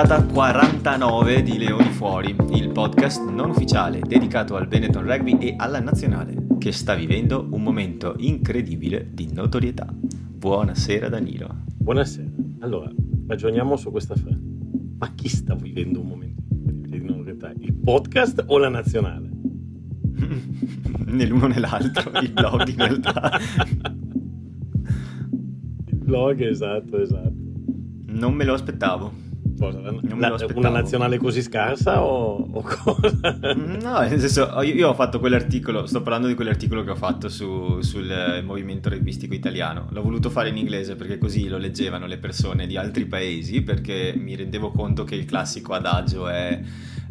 puntata 49 di Leoni Fuori, il podcast non ufficiale dedicato al Benetton Rugby e alla nazionale, che sta vivendo un momento incredibile di notorietà. Buonasera Danilo. Buonasera. Allora, ragioniamo su questa frase. Ma chi sta vivendo un momento incredibile di notorietà? Il podcast o la nazionale? né l'uno né l'altro, il blog in realtà. il blog, esatto, esatto. Non me lo aspettavo. Cosa, la, una nazionale così scarsa o, o, cosa? No, nel senso, io ho fatto quell'articolo, sto parlando di quell'articolo che ho fatto su, sul movimento rugbistico italiano. L'ho voluto fare in inglese perché così lo leggevano le persone di altri paesi, perché mi rendevo conto che il classico adagio è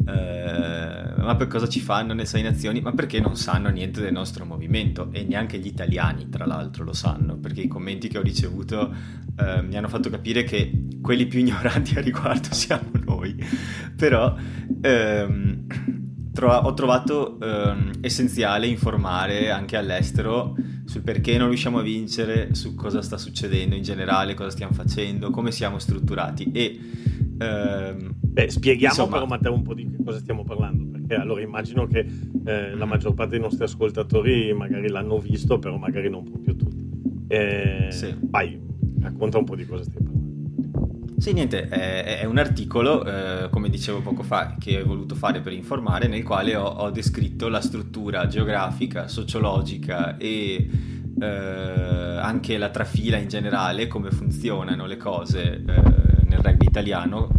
eh, ma per cosa ci fanno le sei nazioni? Ma perché non sanno niente del nostro movimento e neanche gli italiani tra l'altro lo sanno, perché i commenti che ho ricevuto eh, mi hanno fatto capire che quelli più ignoranti a riguardo siamo noi, però ehm, tro- ho trovato ehm, essenziale informare anche all'estero sul perché non riusciamo a vincere, su cosa sta succedendo in generale, cosa stiamo facendo, come siamo strutturati e ehm, Beh, spieghiamo Insomma, però Matteo un po' di cosa stiamo parlando, perché allora immagino che eh, la maggior parte dei nostri ascoltatori magari l'hanno visto, però magari non proprio tutti. Eh, sì. Vai, racconta un po' di cosa stiamo parlando. Sì, niente, è, è un articolo, eh, come dicevo poco fa, che ho voluto fare per informare, nel quale ho, ho descritto la struttura geografica, sociologica e eh, anche la trafila in generale, come funzionano le cose eh, nel rugby italiano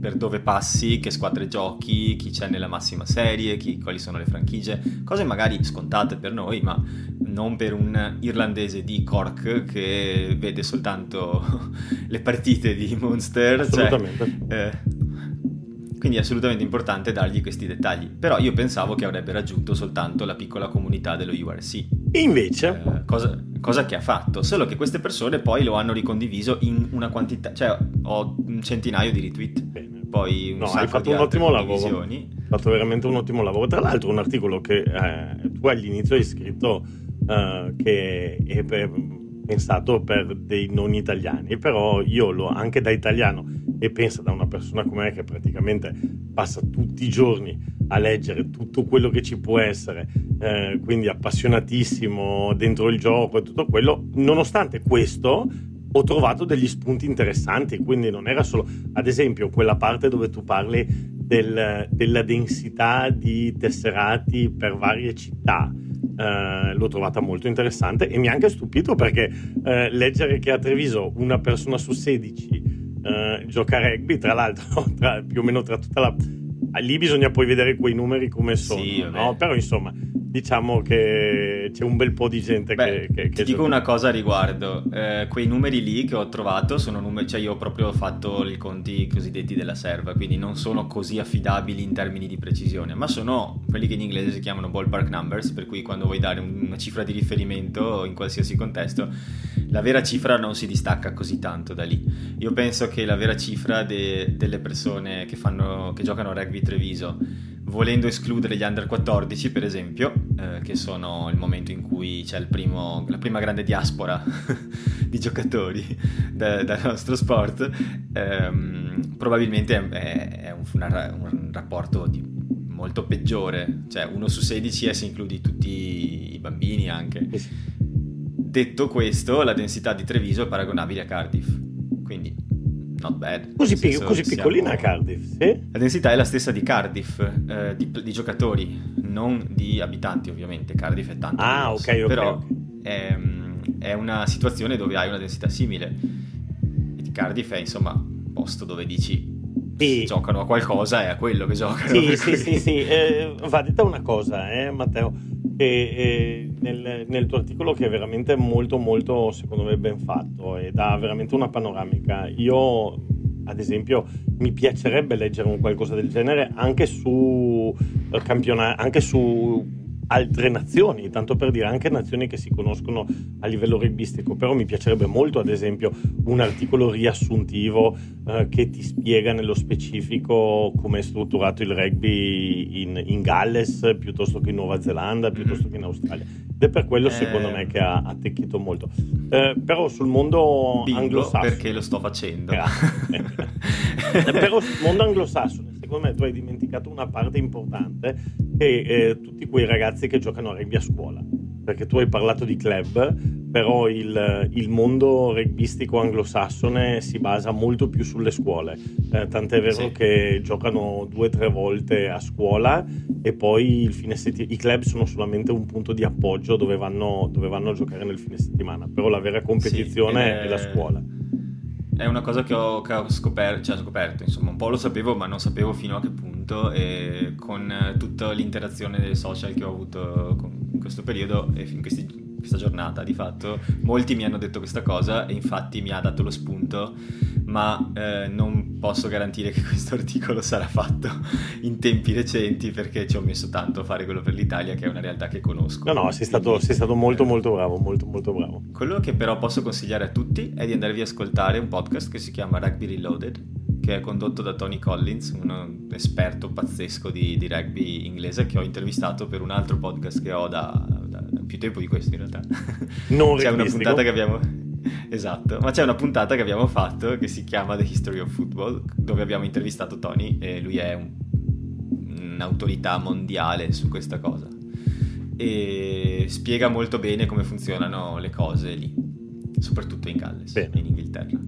per dove passi, che squadre giochi, chi c'è nella massima serie, chi, quali sono le franchigie, cose magari scontate per noi, ma non per un irlandese di Cork che vede soltanto le partite di Monster. Cioè, Assolutamente. Cioè, eh, quindi è assolutamente importante dargli questi dettagli. Però io pensavo che avrebbe raggiunto soltanto la piccola comunità dello URC. Invece? Eh, cosa, cosa, che ha fatto, solo che queste persone poi lo hanno ricondiviso in una quantità, cioè ho un centinaio di retweet. Bene. Poi un no, hai fatto un ottimo lavoro. Hai fatto veramente un ottimo lavoro. Tra l'altro, un articolo che eh, tu all'inizio hai scritto eh, che è per, pensato per dei non italiani, però io lo anche da italiano e pensa da una persona come me che praticamente passa tutti i giorni a leggere tutto quello che ci può essere, eh, quindi appassionatissimo dentro il gioco e tutto quello, nonostante questo ho trovato degli spunti interessanti, quindi non era solo, ad esempio, quella parte dove tu parli del, della densità di tesserati per varie città. Uh, l'ho trovata molto interessante e mi ha anche stupito perché uh, leggere che a Treviso una persona su 16 uh, gioca a rugby, tra l'altro, tra, più o meno tra tutta la. Lì bisogna poi vedere quei numeri come sono, sì, no? però insomma diciamo che c'è un bel po' di gente Beh, che, che, Ti dico una cosa a riguardo, eh, quei numeri lì che ho trovato sono numeri, cioè io ho proprio fatto i conti cosiddetti della serva, quindi non sono così affidabili in termini di precisione, ma sono quelli che in inglese si chiamano ballpark numbers, per cui quando vuoi dare una cifra di riferimento in qualsiasi contesto, la vera cifra non si distacca così tanto da lì. Io penso che la vera cifra de, delle persone che, fanno, che giocano a rugby Treviso volendo escludere gli under 14 per esempio, eh, che sono il momento in cui c'è primo, la prima grande diaspora di giocatori da, dal nostro sport, ehm, probabilmente è, è un, una, un, rapporto di, molto peggiore, cioè uno su 16 è se includi tutti i bambini anche. Detto questo, la densità di Treviso è paragonabile a Cardiff, quindi not bad. Così, senso, così piccolina siamo... Cardiff, sì? La densità è la stessa di Cardiff, eh, di, di, giocatori, non di abitanti ovviamente. Cardiff è tanto. Ah, ok, ok. Però okay. È, è, una situazione dove hai una densità simile. Di Cardiff è insomma un posto dove dici sì. giocano a qualcosa e a quello che giocano. Sì, sì, sì, sì. Eh, va detta una cosa, eh, Matteo, che eh, nel, nel, tuo articolo che è veramente molto, molto, secondo me, ben fatto e dà veramente una panoramica. Io, ad esempio, mi piacerebbe leggere un qualcosa del genere anche su eh, campionati, anche su altre nazioni, tanto per dire anche nazioni che si conoscono a livello rugbistico, però mi piacerebbe molto ad esempio un articolo riassuntivo eh, che ti spiega nello specifico come è strutturato il rugby in, in, Galles piuttosto che in Nuova Zelanda, piuttosto che in Australia. Ed è per quello eh... secondo me che ha attecchito molto. Eh, però sul mondo Bingo, anglosassone... perché lo sto facendo. però sul mondo anglosassone secondo me tu hai dimenticato una parte importante che eh, tutti quei ragazzi che giocano a rugby a scuola. Perché tu hai parlato di club però il, il mondo rugbistico anglosassone si basa molto più sulle scuole. Eh, tant'è vero sì. che giocano due o tre volte a scuola e poi il fine settimana i club sono solamente un punto di appoggio dove vanno, dove vanno a giocare nel fine settimana. Però la vera competizione sì, è... è la scuola è una cosa che ho, che ho scoperto, cioè scoperto, insomma, un po' lo sapevo, ma non sapevo fino a che punto. E con tutta l'interazione social che ho avuto in questo periodo e in questi questa giornata di fatto molti mi hanno detto questa cosa e infatti mi ha dato lo spunto ma eh, non posso garantire che questo articolo sarà fatto in tempi recenti perché ci ho messo tanto a fare quello per l'Italia che è una realtà che conosco. No no sei stato, sei stato molto molto bravo molto molto bravo. Quello che però posso consigliare a tutti è di andarvi a ascoltare un podcast che si chiama Rugby Reloaded che è condotto da Tony Collins, un esperto pazzesco di, di, rugby inglese che ho intervistato per un altro podcast che ho da, da, da più tempo di questo in realtà. Non c'è una puntata che abbiamo... Esatto, ma c'è una puntata che abbiamo fatto che si chiama The History of Football, dove abbiamo intervistato Tony e lui è un, un'autorità mondiale su questa cosa e spiega molto bene come funzionano le cose lì, soprattutto in Galles, bene. in Inghilterra.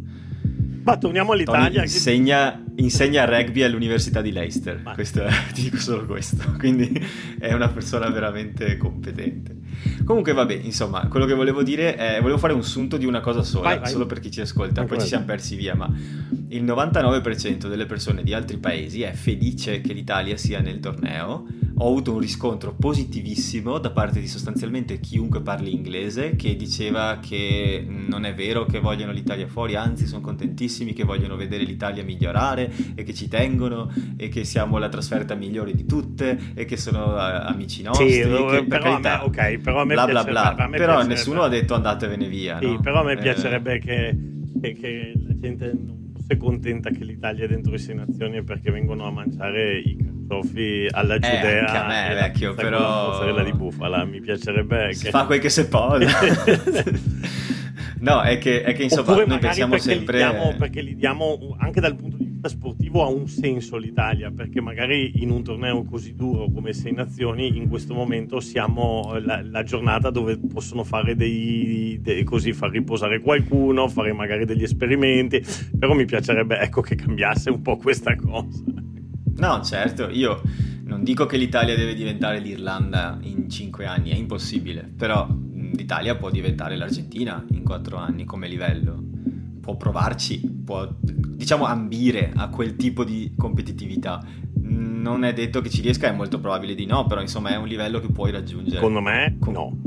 Ma torniamo all'Italia. Insegna, insegna, rugby all'Università di Leicester. Questo, ti dico solo questo. Quindi è una persona veramente competente. Comunque, vabbè, insomma, quello che volevo dire è: volevo fare un sunto di una cosa sola, vai, vai. solo per chi ci ascolta, Anche poi ci siamo persi via. Ma il 99% delle persone di altri paesi è felice che l'Italia sia nel torneo ho avuto un riscontro positivissimo da parte di sostanzialmente chiunque parli inglese che diceva che non è vero che vogliono l'Italia fuori, anzi sono contentissimi che vogliono vedere l'Italia migliorare e che ci tengono e che siamo la trasferta migliore di tutte e che sono uh, amici nostri. Sì, che, però, carità, a me, okay, però a me bla bla bla. Però piacerebbe... nessuno ha detto andatevene via. Sì, no? però a me eh... piacerebbe che, che, che la gente non fosse contenta che l'Italia è dentro le sei nazioni perché vengono a mangiare i Sofì alla Giudea eh, anche a me vecchio però mozzarella di bufala mi piacerebbe si che... fa quel che se può no è che, è che insomma Oppure noi pensiamo sempre li diamo, perché li diamo anche dal punto vista sportivo ha un senso l'Italia perché magari in un torneo così duro come Sei Nazioni in questo momento siamo la, la giornata dove possono fare dei, dei, così far riposare qualcuno fare magari degli esperimenti però mi piacerebbe ecco che cambiasse un po' questa cosa. No, certo, io non dico che l'Italia deve diventare l'Irlanda in cinque anni, è impossibile, però l'Italia può diventare l'Argentina in quattro anni come livello, può provarci, può diciamo ambire a quel tipo di competitività. Non è detto che ci riesca, è molto probabile di no, però insomma è un livello che puoi raggiungere. Secondo me no.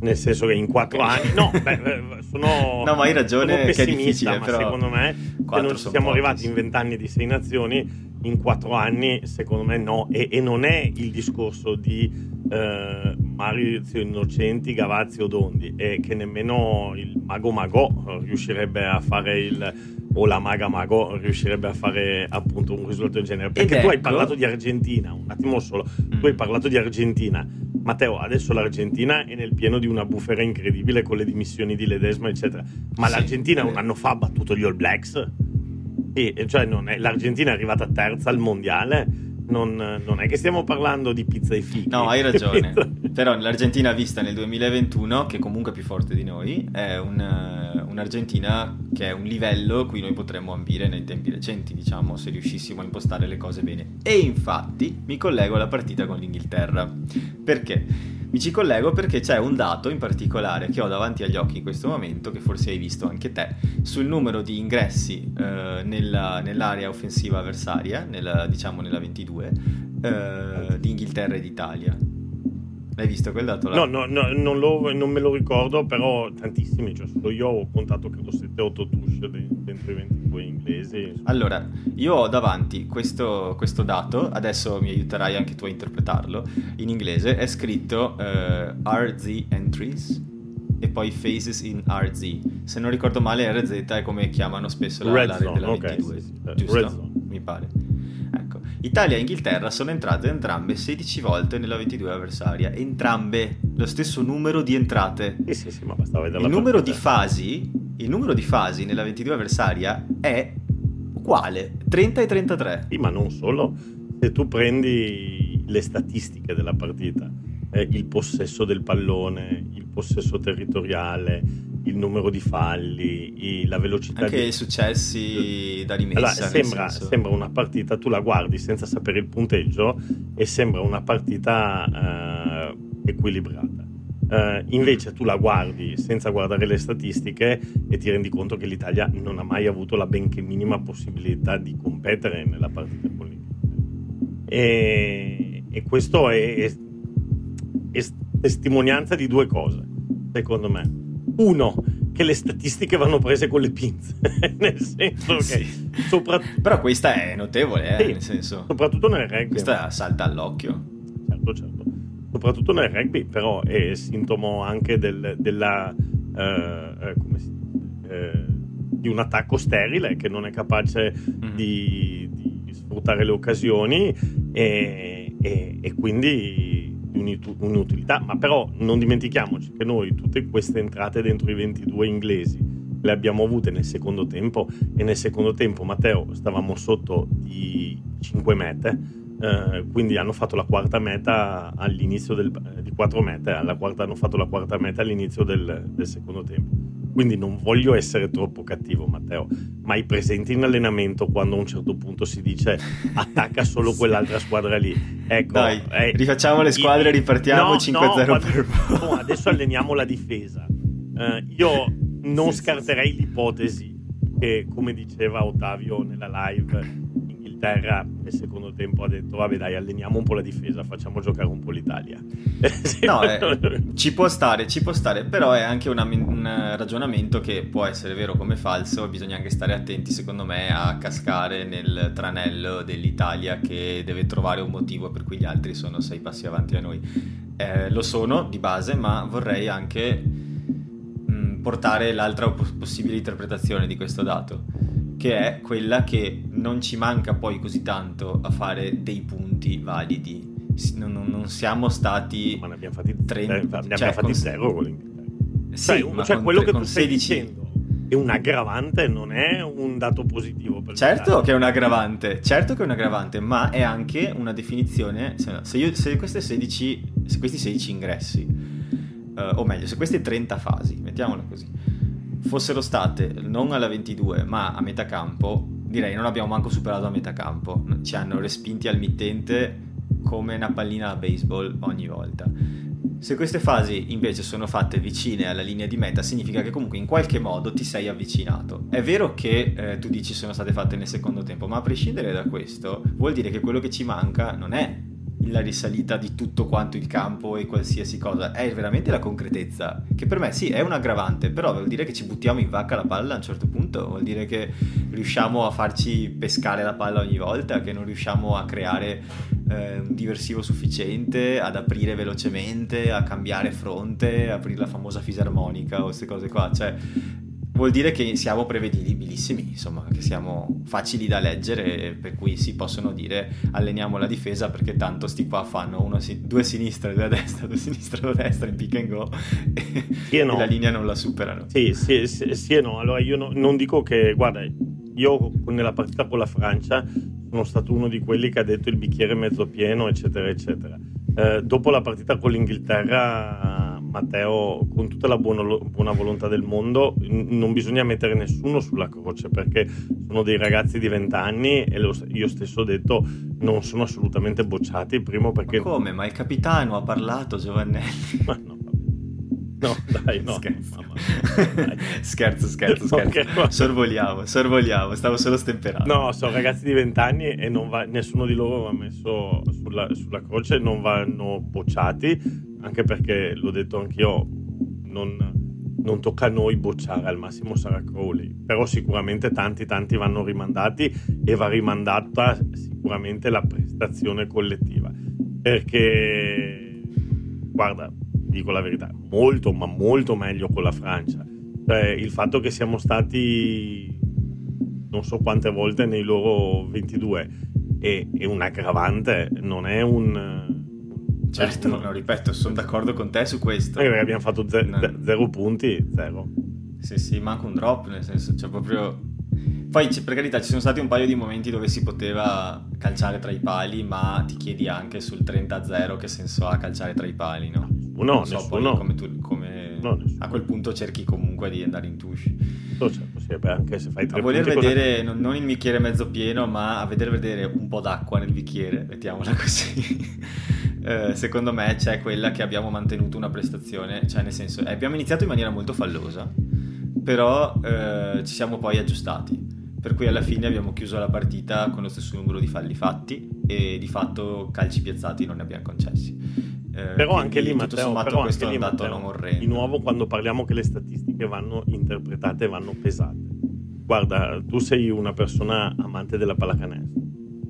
Nel senso che in quattro anni, no, beh, sono. No, ma hai ragione che è difficile, ma però. Secondo me, se non siamo arrivati in vent'anni di sei nazioni, in quattro anni, secondo me no, e, e non è il discorso di eh, Mario Innocenti, Gavazzi o Dondi, è che nemmeno il Mago Mago riuscirebbe a fare il o la Maga Mago riuscirebbe a fare appunto un risultato del genere. Perché Ed tu ecco... hai parlato di Argentina, un attimo solo, mm. tu hai parlato di Argentina. Matteo, adesso l'Argentina è nel pieno di una bufera incredibile con le dimissioni di Ledesma, eccetera. Ma sì, l'Argentina un anno fa ha battuto gli All Blacks sì, cioè è, l'Argentina è arrivata terza al mondiale. Non, non, è che stiamo parlando di pizza e fichi. No, hai ragione. Però l'Argentina vista nel 2021, che comunque è più forte di noi, è un, un'Argentina che è un livello cui noi potremmo ambire nei tempi recenti, diciamo, se riuscissimo a impostare le cose bene. E infatti mi collego alla partita con l'Inghilterra. Perché? Mi ci collego perché c'è un dato in particolare che ho davanti agli occhi in questo momento, che forse hai visto anche te, sul numero di ingressi eh, nella, nell'area offensiva avversaria, nella, diciamo nella 22, eh, di Inghilterra e d'Italia. L'hai visto quel dato là? No, no, no non, lo, non, me lo ricordo, però tantissimi, cioè solo io ho contato credo 7-8 touche dentro i 22 inglesi. Allora, io ho davanti questo, questo, dato, adesso mi aiuterai anche tu a interpretarlo, in inglese è scritto eh, RZ entries e poi phases in RZ. Se non ricordo male RZ è come chiamano spesso la, l'area zone, della okay, 22, sì, sì. giusto? Mi pare. Italia e Inghilterra sono entrate entrambe 16 volte nella 22 avversaria, entrambe lo stesso numero di entrate. Sì, sì, sì, ma bastava vedere il numero di fasi, il numero di fasi nella 22 avversaria è uguale, 30 e 33. Sì, ma non solo, se tu prendi le statistiche della partita, eh, il possesso del pallone, il possesso territoriale, il numero di falli, la velocità. Anche di... i successi da rimessa. Allora, sembra, sembra, una partita, tu la guardi senza sapere il punteggio e sembra una partita uh, equilibrata. Uh, invece tu la guardi senza guardare le statistiche e ti rendi conto che l'Italia non ha mai avuto la benché minima possibilità di competere nella partita con l'Inghilterra. E, e questo è, è, è testimonianza di due cose, secondo me uno, che le statistiche vanno prese con le pinze, nel senso che... Sì. Soprattutto... Però questa è notevole, eh, sì, nel senso... Soprattutto nel rugby. Questa salta all'occhio. Certo, certo. Soprattutto nel rugby, però è sintomo anche del, della... Uh, come si dice? Uh, di un attacco sterile che non è capace mm-hmm. di, di, sfruttare le occasioni e, e, e quindi un'utilità, ma però non dimentichiamoci che noi tutte queste entrate dentro i 22 inglesi le abbiamo avute nel secondo tempo e nel secondo tempo Matteo stavamo sotto di 5 mete eh, quindi hanno fatto la quarta meta all'inizio del, di 4 mete alla quarta, hanno fatto la quarta meta all'inizio del, del secondo tempo quindi non voglio essere troppo cattivo, Matteo, ma i presenti in allenamento quando a un certo punto si dice attacca solo quell'altra squadra lì. Ecco, Dai, eh, rifacciamo le squadre, ripartiamo no, 5-0 no, per no, adesso alleniamo la difesa. Uh, io non sì, scarterei sì. l'ipotesi che, come diceva Ottavio nella live, Inghilterra nel secondo tempo ha detto vabbè dai alleniamo un po' la difesa, facciamo giocare un po' l'Italia. no, eh, ci può stare, ci può stare, però è anche una, un ragionamento che può essere vero come falso, bisogna anche stare attenti secondo me a cascare nel tranello dell'Italia che deve trovare un motivo per cui gli altri sono sei passi avanti a noi. Eh, lo sono di base, ma vorrei anche mm, portare l'altra possibile interpretazione di questo dato che è quella che non ci manca poi così tanto a fare dei punti validi. Non, non, siamo stati. Ma ne abbiamo fatti 30, eh, ne abbiamo cioè, fatti con... zero con l'Inghilterra. Sì, cioè, cioè quello che tu 16... stai dicendo è un aggravante, non è un dato positivo. Per certo che è un aggravante, certo che è un aggravante, ma è anche una definizione. Se, io, se, 16, se questi 16 ingressi, uh, o meglio, se queste 30 fasi, mettiamola così fossero state non alla 22 ma a metà campo, direi non abbiamo manco superato a metà campo, ci hanno respinti al mittente come una pallina da baseball ogni volta. Se queste fasi invece sono fatte vicine alla linea di meta, significa che comunque in qualche modo ti sei avvicinato. È vero che eh, tu dici sono state fatte nel secondo tempo, ma a prescindere da questo, vuol dire che quello che ci manca non è la risalita di tutto quanto il campo e qualsiasi cosa, è veramente la concretezza, che per me sì è un aggravante, però vuol dire che ci buttiamo in vacca la palla a un certo punto, vuol dire che riusciamo a farci pescare la palla ogni volta, che non riusciamo a creare eh, un diversivo sufficiente, ad aprire velocemente, a cambiare fronte, aprire la famosa fisarmonica o queste cose qua, cioè vuol dire che siamo prevedibilissimi, insomma, che siamo facili da leggere, per cui si possono dire alleniamo la difesa perché tanto sti qua fanno una, due sinistre, due a destra, due sinistre, due a destra in pick and go e, sì e, no. e la linea non la superano. Sì, sì, sì, sì e no. Allora io no, non dico che, guarda, io nella partita con la Francia sono stato uno di quelli che ha detto il bicchiere mezzo pieno, eccetera, eccetera. Eh, dopo la partita con l'Inghilterra Matteo, con tutta la buona, buona, volontà del mondo, non bisogna mettere nessuno sulla croce perché sono dei ragazzi di 20 anni e lo, io stesso ho detto non sono assolutamente bocciati. Primo perché. Ma come? Ma il capitano ha parlato, Giovannelli. Ma no. No, dai, no. Scherzo, scherzo, scherzo, scherzo. Okay. Sorvoliamo, sorvoliamo, stavo solo stemperando. No, sono ragazzi di 20 anni e va, nessuno di loro va messo sulla, sulla croce, non vanno bocciati anche perché l'ho detto anch'io, non, non tocca a noi bocciare, al massimo sarà Crowley, però sicuramente tanti tanti vanno rimandati e va rimandata sicuramente la prestazione collettiva, perché guarda, dico la verità, molto ma molto meglio con la Francia, cioè il fatto che siamo stati non so quante volte nei loro 22 è, è un aggravante, non è un Certo, no, ripeto, sono d'accordo con te su questo. Perché abbiamo fatto ze- no. zero punti, zero. Sì, sì, manca un drop, nel senso, cioè proprio... Poi, per carità, ci sono stati un paio di momenti dove si poteva calciare tra i pali, ma ti chiedi anche sul 30-0 che senso ha calciare tra i pali, no? No, non so, nessuno. Poi come, tu, come... No, a quel punto cerchi comunque di andare in touche. No, certo, sì, beh, anche se fai tre A voler vedere, con... non il bicchiere mezzo pieno, ma a vedere vedere un po' d'acqua nel bicchiere, mettiamola così. Eh, secondo me c'è quella che abbiamo mantenuto una prestazione, cioè nel senso eh, abbiamo iniziato in maniera molto fallosa, però eh, ci siamo poi aggiustati, per cui alla fine abbiamo chiuso la partita con lo stesso numero di falli fatti e di fatto calci piazzati non ne abbiamo concessi. Eh, però anche lì Matteo, però anche lì, Matteo, di nuovo quando parliamo che le statistiche vanno interpretate e vanno pesate. Guarda, tu sei una persona amante della pallacanestro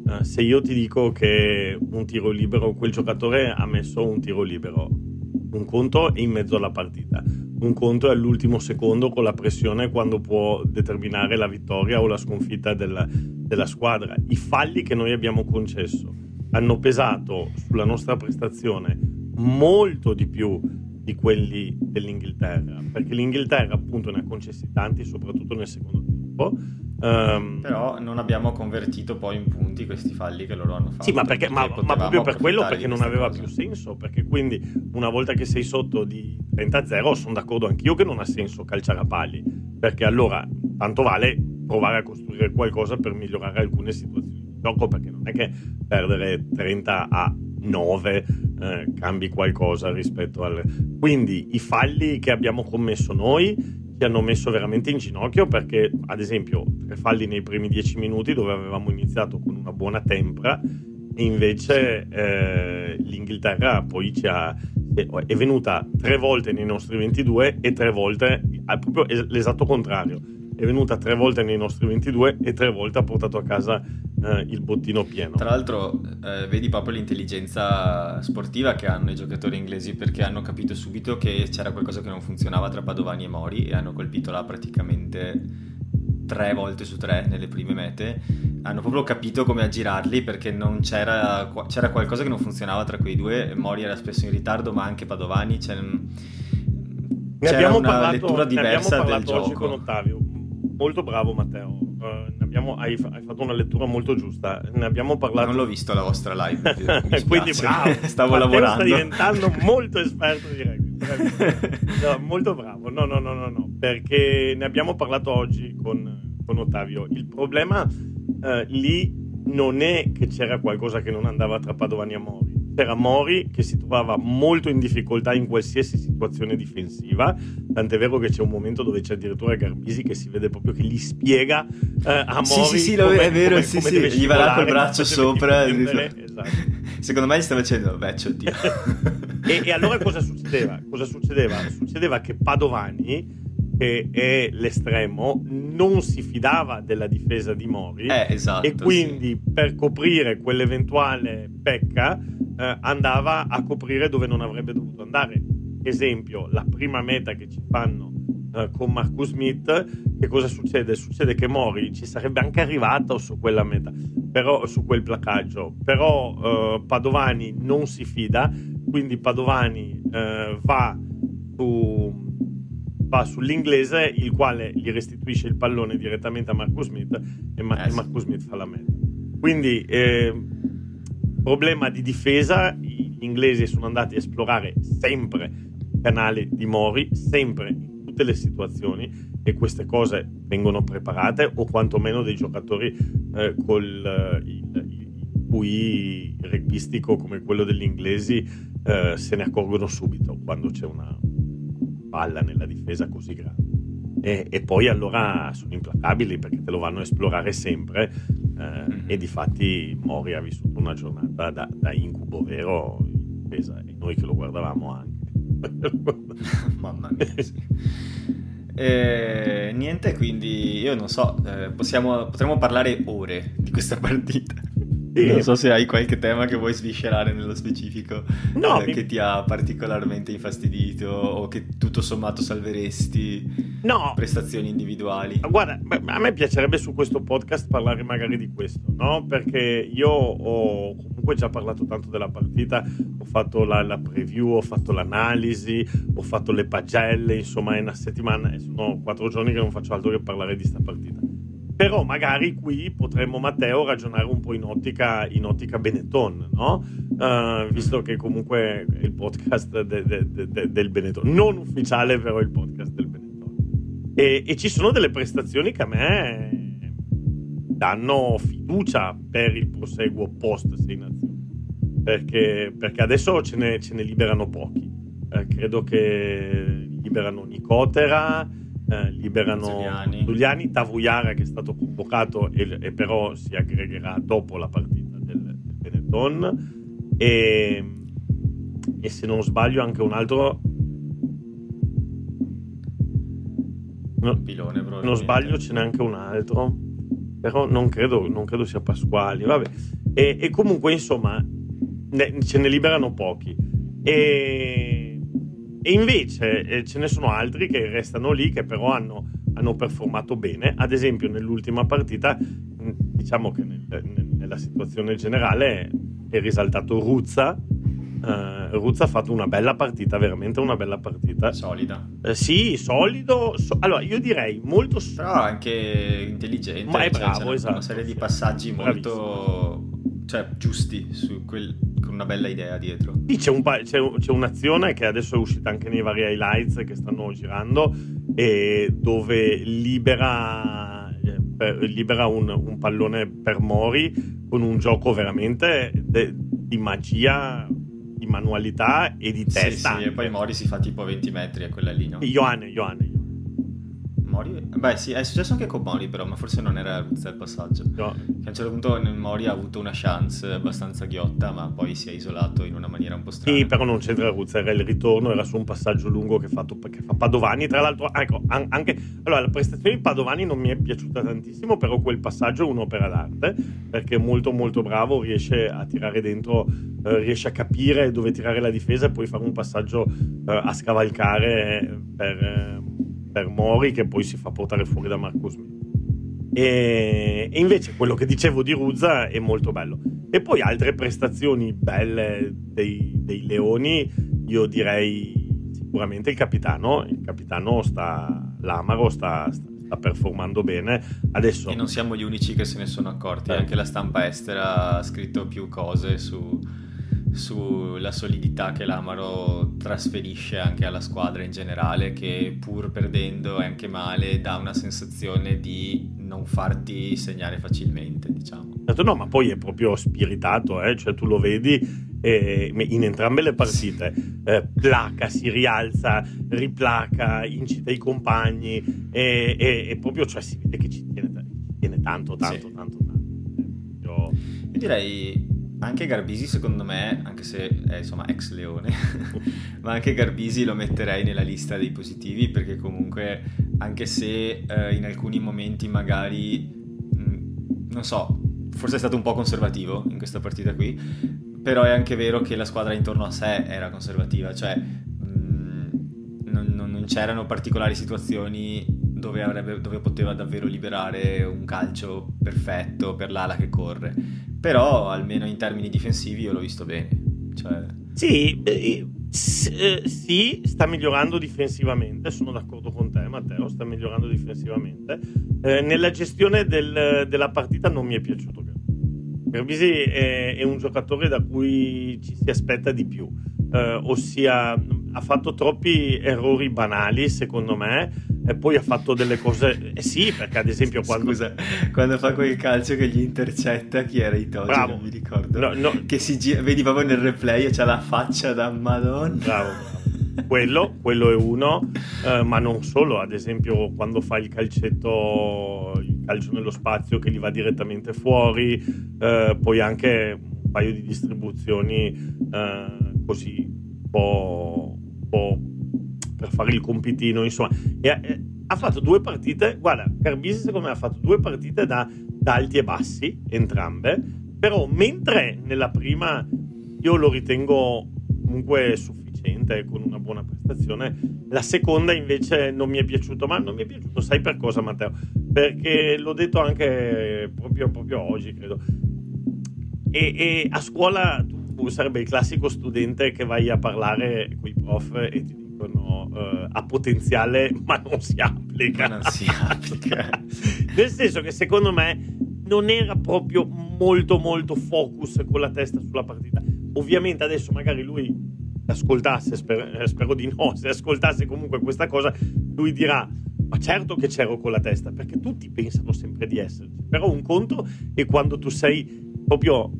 eh, se io ti dico che un tiro libero, quel giocatore ha messo un tiro libero, un conto è in mezzo alla partita, un conto è all'ultimo secondo con la pressione quando può determinare la vittoria o la sconfitta della, della squadra. I falli che noi abbiamo concesso hanno pesato sulla nostra prestazione molto di più di quelli dell'Inghilterra, perché l'Inghilterra appunto ne ha concessi tanti, soprattutto nel secondo tempo Um, Però non abbiamo convertito poi in punti questi falli che loro hanno fatto. Sì, ma, perché, ma, ma proprio per quello perché non aveva cosa. più senso. Perché quindi una volta che sei sotto di 30-0, sono d'accordo anch'io che non ha senso calciare a pali. Perché allora tanto vale provare a costruire qualcosa per migliorare alcune situazioni di gioco. Perché non è che perdere 30 a 9 eh, cambi qualcosa rispetto al. Quindi i falli che abbiamo commesso noi ci hanno messo veramente in ginocchio perché, ad esempio, tre falli nei primi dieci minuti dove avevamo iniziato con una buona tempra e invece eh, l'Inghilterra poi ha, è venuta tre volte nei nostri 22 e tre volte, proprio l'esatto contrario è venuta tre volte nei nostri 22 e tre volte ha portato a casa eh, il bottino pieno. Tra l'altro eh, vedi proprio l'intelligenza sportiva che hanno i giocatori inglesi perché hanno capito subito che c'era qualcosa che non funzionava tra Padovani e Mori e hanno colpito là praticamente tre volte su tre nelle prime mete. Hanno proprio capito come aggirarli perché non c'era, c'era qualcosa che non funzionava tra quei due. Mori era spesso in ritardo ma anche Padovani c'è, ne c'era una parlato, lettura diversa del gioco con Ottavio molto bravo Matteo, uh, abbiamo, hai, hai, fatto una lettura molto giusta, ne abbiamo parlato... Non l'ho visto la vostra live, quindi bravo, stavo Matteo lavorando. sta diventando molto esperto di rugby, no, molto bravo, no no no no no, perché ne abbiamo parlato oggi con, con Ottavio, il problema uh, lì non è che c'era qualcosa che non andava tra Padovani e Mori, c'era Mori che si trovava molto in difficoltà in qualsiasi situazione difensiva, tant'è vero che c'è un momento dove c'è addirittura Garbisi che si vede proprio che gli spiega eh, a Mori Sì, sì, sì, come, è vero, come, sì, come sì, gli va là col braccio sopra. Esatto. Secondo me gli stava facendo, beh, c'ho e, e allora cosa succedeva? Cosa succedeva? Succedeva che Padovani che è l'estremo, non si fidava della difesa di Mori eh, esatto, e quindi sì. per coprire quell'eventuale pecca eh, andava a coprire dove non avrebbe dovuto andare. Esempio, la prima meta che ci fanno eh, con Marcus Smith, che cosa succede? Succede che Mori ci sarebbe anche arrivato su quella meta, però, su quel placaggio, però eh, Padovani non si fida, quindi Padovani eh, va su va sull'inglese il quale gli restituisce il pallone direttamente a Marcus Smith e, Ma- eh, Marcus Smith fa la meta. Quindi eh, problema di difesa, gli inglesi sono andati a esplorare sempre il canale di Mori, sempre in tutte le situazioni e queste cose vengono preparate o quantomeno dei giocatori eh, col uh, il, il QI rugbyistico come quello degli inglesi eh, se ne accorgono subito quando c'è una, palla nella difesa così grande. E, e, poi allora sono implacabili perché te lo vanno a esplorare sempre eh, mm-hmm. e di fatti Mori ha vissuto una giornata da, da incubo vero in difesa e noi che lo guardavamo anche. Mamma mia, sì. E, niente, quindi io non so, eh, possiamo, potremmo parlare ore di questa partita. Sì. Non so se hai qualche tema che vuoi sviscerare nello specifico no, eh, mi... che ti ha particolarmente infastidito o che tutto sommato salveresti. No. Prestazioni individuali. Guarda, a me piacerebbe su questo podcast parlare magari di questo, no? Perché io ho comunque già parlato tanto della partita, ho fatto la, la preview, ho fatto l'analisi, ho fatto le pagelle, insomma è una settimana, sono quattro giorni che non faccio altro che parlare di questa partita però magari qui potremmo Matteo ragionare un po' in ottica, in ottica Benetton, no? Uh, visto che comunque è il podcast de, de, de, del Benetton, non ufficiale però il podcast del Benetton. E, e, ci sono delle prestazioni che a me danno fiducia per il proseguo post 6 nazioni, perché, perché adesso ce ne, ce ne, liberano pochi. Eh, credo che liberano Nicotera, eh, liberano Giuliani. Tavuyara che è stato convocato e, e, però si aggregherà dopo la partita del, del Benetton. E, e, se non sbaglio anche un altro no, pilone non sbaglio ce n'è anche un altro però non credo, non credo sia Pasquali vabbè. E, e comunque insomma ne, ce ne liberano pochi. E e invece eh, ce ne sono altri che restano lì, che però hanno, hanno performato bene. Ad esempio, nell'ultima partita, diciamo che nel, nel, nella situazione generale è risaltato Ruzza. Uh, Ruzza ha fatto una bella partita, veramente una bella partita. Solida. Uh, sì, solido. So- allora, io direi molto. Però anche intelligente. Ma è cioè, bravo, esatto. Una serie di passaggi molto cioè, giusti su quel, una bella idea dietro. Sì, c'è, un pa- c'è, c'è, un'azione che adesso è uscita anche nei vari highlights che stanno girando, e dove libera, eh, libera un, un, pallone per Mori con un gioco veramente de- di magia, di manualità e di testa. Sì, sì, e poi Mori si fa tipo 20 metri a quella lì, no? Ioane, Ioane. Mori? Beh, sì, è successo anche con Mori, però, ma forse non era Ruzza il passaggio. No. Che a un certo punto Mori ha avuto una chance abbastanza ghiotta, ma poi si è isolato in una maniera un po' strana. Sì, però non c'entra Ruzza, era il ritorno, era su un passaggio lungo che, fatto, che fa Padovani. Tra l'altro, ecco, anche allora la prestazione di Padovani non mi è piaciuta tantissimo, però quel passaggio è un'opera d'arte perché è molto, molto bravo, riesce a tirare dentro, eh, riesce a capire dove tirare la difesa e poi fare un passaggio eh, a scavalcare per. Eh, per Mori che poi si fa portare fuori da Marcus Smith. E, e, invece quello che dicevo di Ruzza è molto bello. E poi altre prestazioni belle dei, dei Leoni, io direi sicuramente il capitano. Il capitano sta, l'Amaro sta, sta, sta performando bene. Adesso... E non siamo gli unici che se ne sono accorti, eh. anche la stampa estera ha scritto più cose su sulla solidità che l'Amaro trasferisce anche alla squadra in generale, che pur perdendo anche male dà una sensazione di non farti segnare facilmente, diciamo. Certo, no, ma poi è proprio spiritato, eh? cioè tu lo vedi eh, in entrambe le partite, eh, placa, si rialza, riplaca, incita i compagni e, e, e proprio cioè, si vede che ci tiene, tiene tanto, tanto, sì. tanto, tanto. Io... Io direi anche Garbisi secondo me, anche se è insomma ex Leone, ma anche Garbisi lo metterei nella lista dei positivi perché comunque anche se eh, in alcuni momenti magari, mh, non so, forse è stato un po' conservativo in questa partita qui, però è anche vero che la squadra intorno a sé era conservativa, cioè mh, non, non c'erano particolari situazioni dove, avrebbe, dove, poteva davvero liberare un calcio perfetto per l'ala che corre. Però almeno in termini difensivi io l'ho visto bene. Cioè... Sì, eh, sì, sta migliorando difensivamente, sono d'accordo con te Matteo, sta migliorando difensivamente. Eh, nella gestione del, della partita non mi è piaciuto. Garbisi è, è, un giocatore da cui ci si aspetta di più, eh, ossia ha fatto troppi errori banali secondo me e poi ha fatto delle cose eh sì perché ad esempio quando scusa quando fa quel calcio che gli intercetta chi era Itogi bravo non mi ricordo. No, no. che si gira vedi proprio nel replay e c'ha la faccia da madonna. Bravo, bravo. quello, quello è uno eh, ma non solo. Ad esempio quando fa il calcetto il calcio nello spazio che gli va direttamente fuori eh, poi anche un paio di distribuzioni eh, così un po' per fare il compitino, insomma. E, e, ha fatto due partite, guarda, Carbisi secondo me ha fatto due partite da, da alti e bassi, entrambe, però mentre nella prima io lo ritengo comunque sufficiente con una buona prestazione. La seconda invece non mi è piaciuto, ma non mi è piaciuto, sai per cosa Matteo? Perché l'ho detto anche proprio, proprio oggi, credo. E, e, a scuola tu sarebbe il classico studente che vai a parlare con i prof e ti dicono uh, ha potenziale ma non si applica. non si applica. Nel senso che secondo me non era proprio molto molto focus con la testa sulla partita. Ovviamente adesso magari lui ascoltasse, spero, eh, spero di no, se ascoltasse comunque questa cosa, lui dirà ma certo che c'ero con la testa, perché tutti pensano sempre di esserci. Però un conto è quando tu sei proprio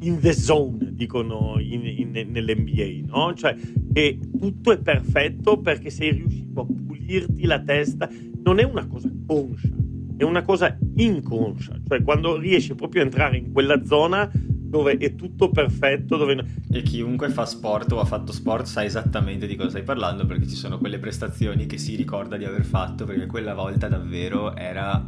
in the zone, dicono in, in, nell'NBA, no? Cioè che tutto è perfetto perché sei riuscito a pulirti la testa. Non è una cosa conscia, è una cosa inconscia. Cioè quando riesci proprio a entrare in quella zona dove è tutto perfetto. Dove... E chiunque fa sport o ha fatto sport sa esattamente di cosa stai parlando perché ci sono quelle prestazioni che si ricorda di aver fatto perché quella volta davvero era...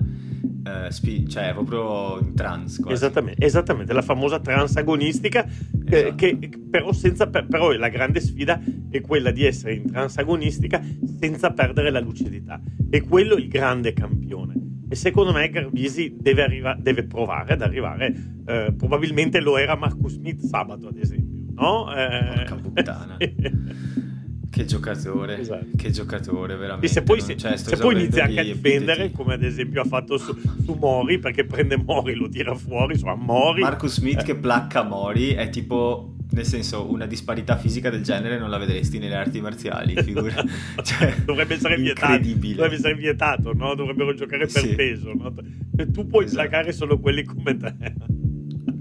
Uh, spi- cioè proprio in trans esattamente, esattamente, la famosa transagonistica esatto. che, che però, senza, però la grande sfida è quella di essere in transagonistica senza perdere la lucidità e quello è il grande campione e secondo me Garbisi deve, arriva- deve provare ad arrivare, eh, probabilmente lo era Marcus Smith sabato ad esempio, no? Eh... Porca puttana. Che giocatore, esatto. che giocatore veramente. E se poi, se, cioè, se poi inizia anche a difendere, come ad esempio ha fatto su, su, Mori, perché prende Mori, lo tira fuori, insomma Mori. Marcus Smith eh. che placca Mori è tipo nel senso, una disparità fisica del genere non la vedresti nelle arti marziali, figura. cioè, dovrebbe essere vietato. Dovrebbe essere vietato, no? Dovrebbero giocare per sì. peso, no? Cioè, tu puoi esatto. placare solo quelli come te.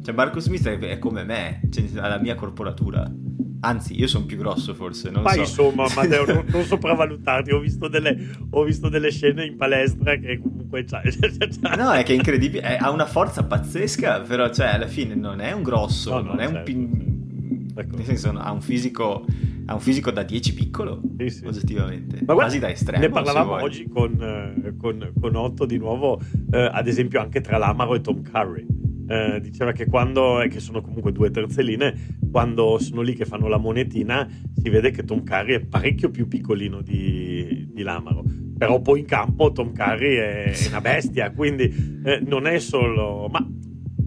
Cioè, Marco Smith è come me, cioè, ha la mia corporatura. Anzi, io sono più grosso forse. Non Ma so. insomma, Matteo, non, non sopravvalutarti. Ho visto, delle, ho visto, delle, scene in palestra che comunque c'ha. no, è che è incredibile. È, ha una forza pazzesca, però, cioè, alla fine non è un grosso, no, non no, è certo. un pin. Nel senso, ha un fisico, ha un fisico da 10 piccolo, sì, sì. oggettivamente. Ma quasi da estremo. Ne parlavamo oggi con, eh, con, con, Otto di nuovo, eh, ad esempio anche tra Lamaro e Tom Curry. Eh, diceva che quando, che sono comunque due terzelline, quando sono lì che fanno la monetina, si vede che Tom Curry è parecchio più piccolino di, di Lamaro. Però poi in campo Tom Curry è, è una bestia, quindi eh, non è solo... Ma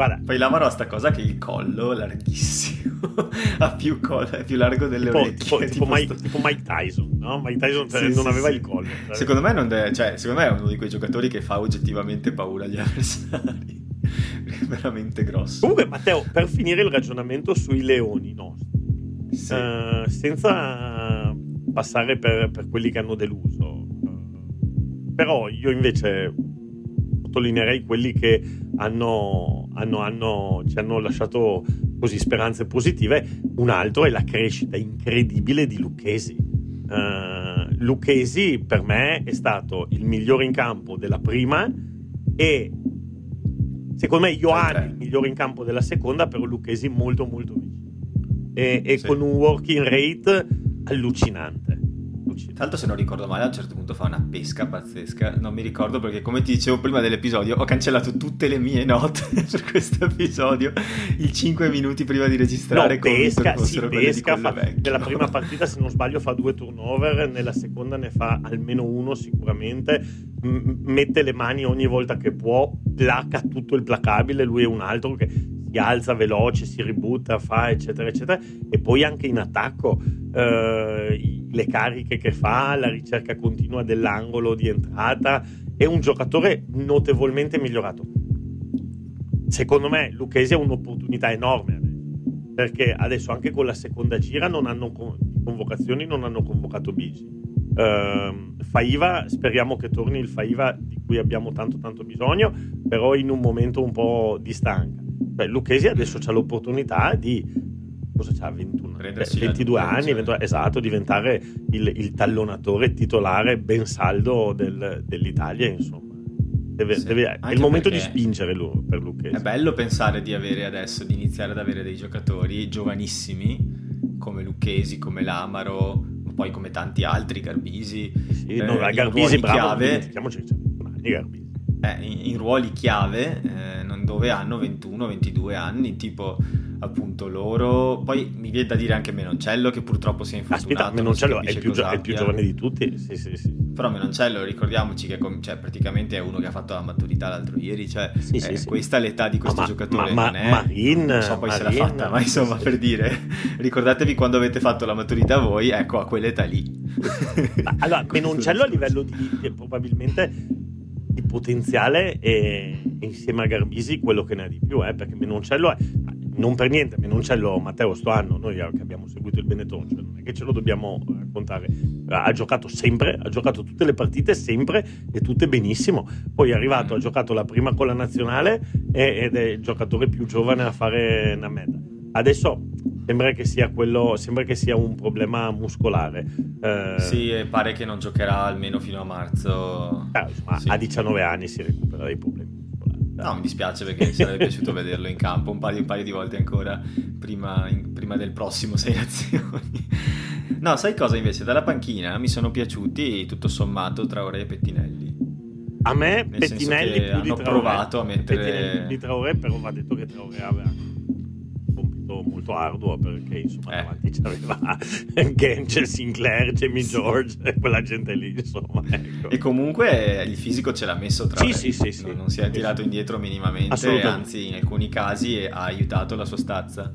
Guarda. Poi Lamaro ha sta cosa che il collo larghissimo, ha più collo, è più largo delle tipo, orecchie. Tipo, tipo, Mike, tipo, Mike, Tyson, no? Mike Tyson sì, non sì, aveva sì. il collo. Cioè. Secondo me, de- cioè, secondo me è uno di quei giocatori che fa oggettivamente paura agli avversari. Veramente grosso. Comunque, Matteo, per finire il ragionamento sui leoni nostri, uh, senza passare per, per, quelli che hanno deluso, uh, però io invece sottolineerei quelli che hanno, hanno, hanno, ci hanno lasciato così speranze positive. Un altro è la crescita incredibile di Lucchesi. Uh, Lucchesi per me è stato il migliore in campo della prima e secondo me Ioanni il migliore in campo della seconda, però Lucchesi molto molto vicino. E, e sì. con un working rate allucinante. Tra l'altro, se non ricordo male, a un certo punto fa una pesca pazzesca. Non mi ricordo perché, come ti dicevo prima dell'episodio, ho cancellato tutte le mie note per questo episodio il 5 minuti prima di registrare. No, pesca, sì, pesca. Fa, nella prima partita, se non sbaglio, fa due turnover. Nella seconda ne fa almeno uno sicuramente. M- mette le mani ogni volta che può, placa tutto il placabile. Lui è un altro che si alza veloce, si ributta, fa eccetera eccetera e poi anche in attacco eh, le cariche che fa, la ricerca continua dell'angolo di entrata è un giocatore notevolmente migliorato. Secondo me Lucchesi ha un'opportunità enorme adesso perché adesso anche con la seconda gira non hanno convocazioni non hanno convocato Bigi. Uh, Faiva speriamo che torni il Faiva di cui abbiamo tanto tanto bisogno però in un momento un po' di stanca. Beh, Lucchesi adesso ha l'opportunità di cosa c'ha? 21 22 anni 22, esatto diventare il, il, tallonatore titolare ben saldo del, dell'Italia insomma. Deve, sì, deve, è il momento di spingere lui, per Lucchesi è bello pensare di avere adesso di iniziare ad avere dei giocatori giovanissimi come Lucchesi come Lamaro poi come tanti altri, Garbisi, sì, eh, no, Garbisi bravo, chiave, Garbisi. Eh, in, in, ruoli chiave eh, dove hanno 21-22 anni, tipo appunto loro. Poi mi viene da dire anche Menoncello che purtroppo si è infortunato. Aspetta, Menoncello è il, più, è il più giovane di tutti. Sì, sì, sì. Però Menoncello, ricordiamoci che cioè, praticamente è uno che ha fatto la maturità l'altro ieri. Cioè, sì, eh, sì, questa è l'età di questo ma, giocatore. Ma, non è, Marin, non so poi Marin, se l'ha fatta, ma insomma, per dire, ricordatevi quando avete fatto la maturità voi, ecco, a quell'età lì. allora, Menoncello a livello di, di probabilmente di potenziale e insieme a Garbisi quello che ne ha di più, eh, perché Menoncello è non per niente, Menoncello Matteo sto anno, noi che abbiamo seguito il Benetton, cioè non è che ce lo dobbiamo raccontare, ha giocato sempre, ha giocato tutte le partite sempre e tutte benissimo, poi è arrivato, ha giocato la prima con la nazionale ed è il giocatore più giovane a fare una meta. Adesso sembra che sia, quello, sembra che sia un problema muscolare. Eh, sì, e pare che non giocherà almeno fino a marzo. Eh, insomma, sì. A 19 anni si recupera dai problemi. No, mi dispiace perché mi sarebbe piaciuto vederlo in campo un paio, un paio di volte ancora prima, in, prima, del prossimo Sei Nazioni. No, sai cosa invece? Dalla panchina mi sono piaciuti tutto sommato Traoré e Pettinelli. A me Nel Pettinelli più hanno di Traoré. provato a mettere... Pettinelli di Traoré, però va detto che Traoré aveva molto, molto arduo perché insomma eh. davanti c'aveva Gench, Sinclair, Jamie George e quella gente lì insomma ecco. e comunque il fisico ce l'ha messo tra sì, sì, sì, sì, non, non si è tirato indietro minimamente anzi in alcuni casi ha aiutato la sua stazza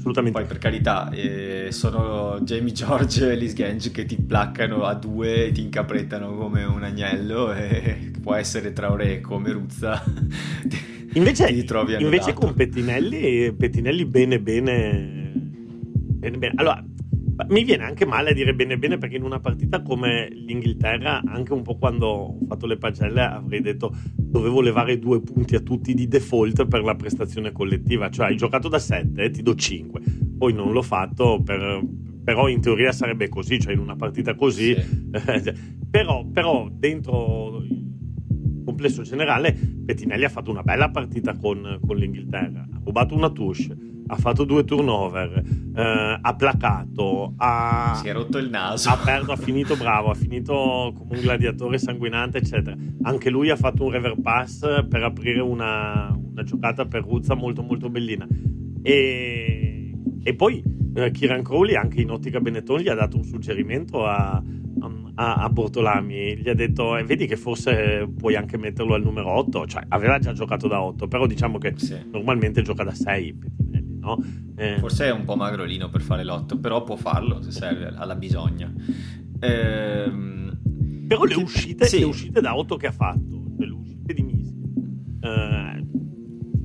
assolutamente. Poi per carità, eh, sono Jamie George e Liz Genge che ti placcano a due e ti incaprettano come un agnello e può essere Traoré come Ruzza. Invece, invece con Pettinelli, Pettinelli bene bene, bene bene. Allora, mi viene anche male a dire bene bene perché in una partita come l'Inghilterra, anche un po' quando ho fatto le pagelle, avrei detto dovevo levare due punti a tutti di default per la prestazione collettiva. Cioè hai giocato da 7, ti do 5. Poi non l'ho fatto per, però in teoria sarebbe così, cioè in una partita così. Sì. però, però dentro complesso generale, Pettinelli ha fatto una bella partita con, con l'Inghilterra. Ha rubato una touche, ha fatto due turnover, eh, ha placato, ha, si è rotto il naso, ha, perso, ha finito bravo, ha finito come un gladiatore sanguinante, eccetera. Anche lui ha fatto un rever pass per aprire una, una giocata per Ruzza molto molto bellina. E, e poi eh, Kiran Crowley, anche in ottica Benetton, gli ha dato un suggerimento a a, a Bortolami, gli ha detto eh, vedi che forse puoi anche metterlo al numero 8, cioè aveva già giocato da 8, però diciamo che sì. normalmente gioca da 6 Pettinelli, no? Eh. Forse è un po' magrolino per fare l'8, però può farlo se serve, alla bisogna. Ehm... Però le uscite, sì. le uscite da 8 che ha fatto, cioè le uscite di Misi, eh,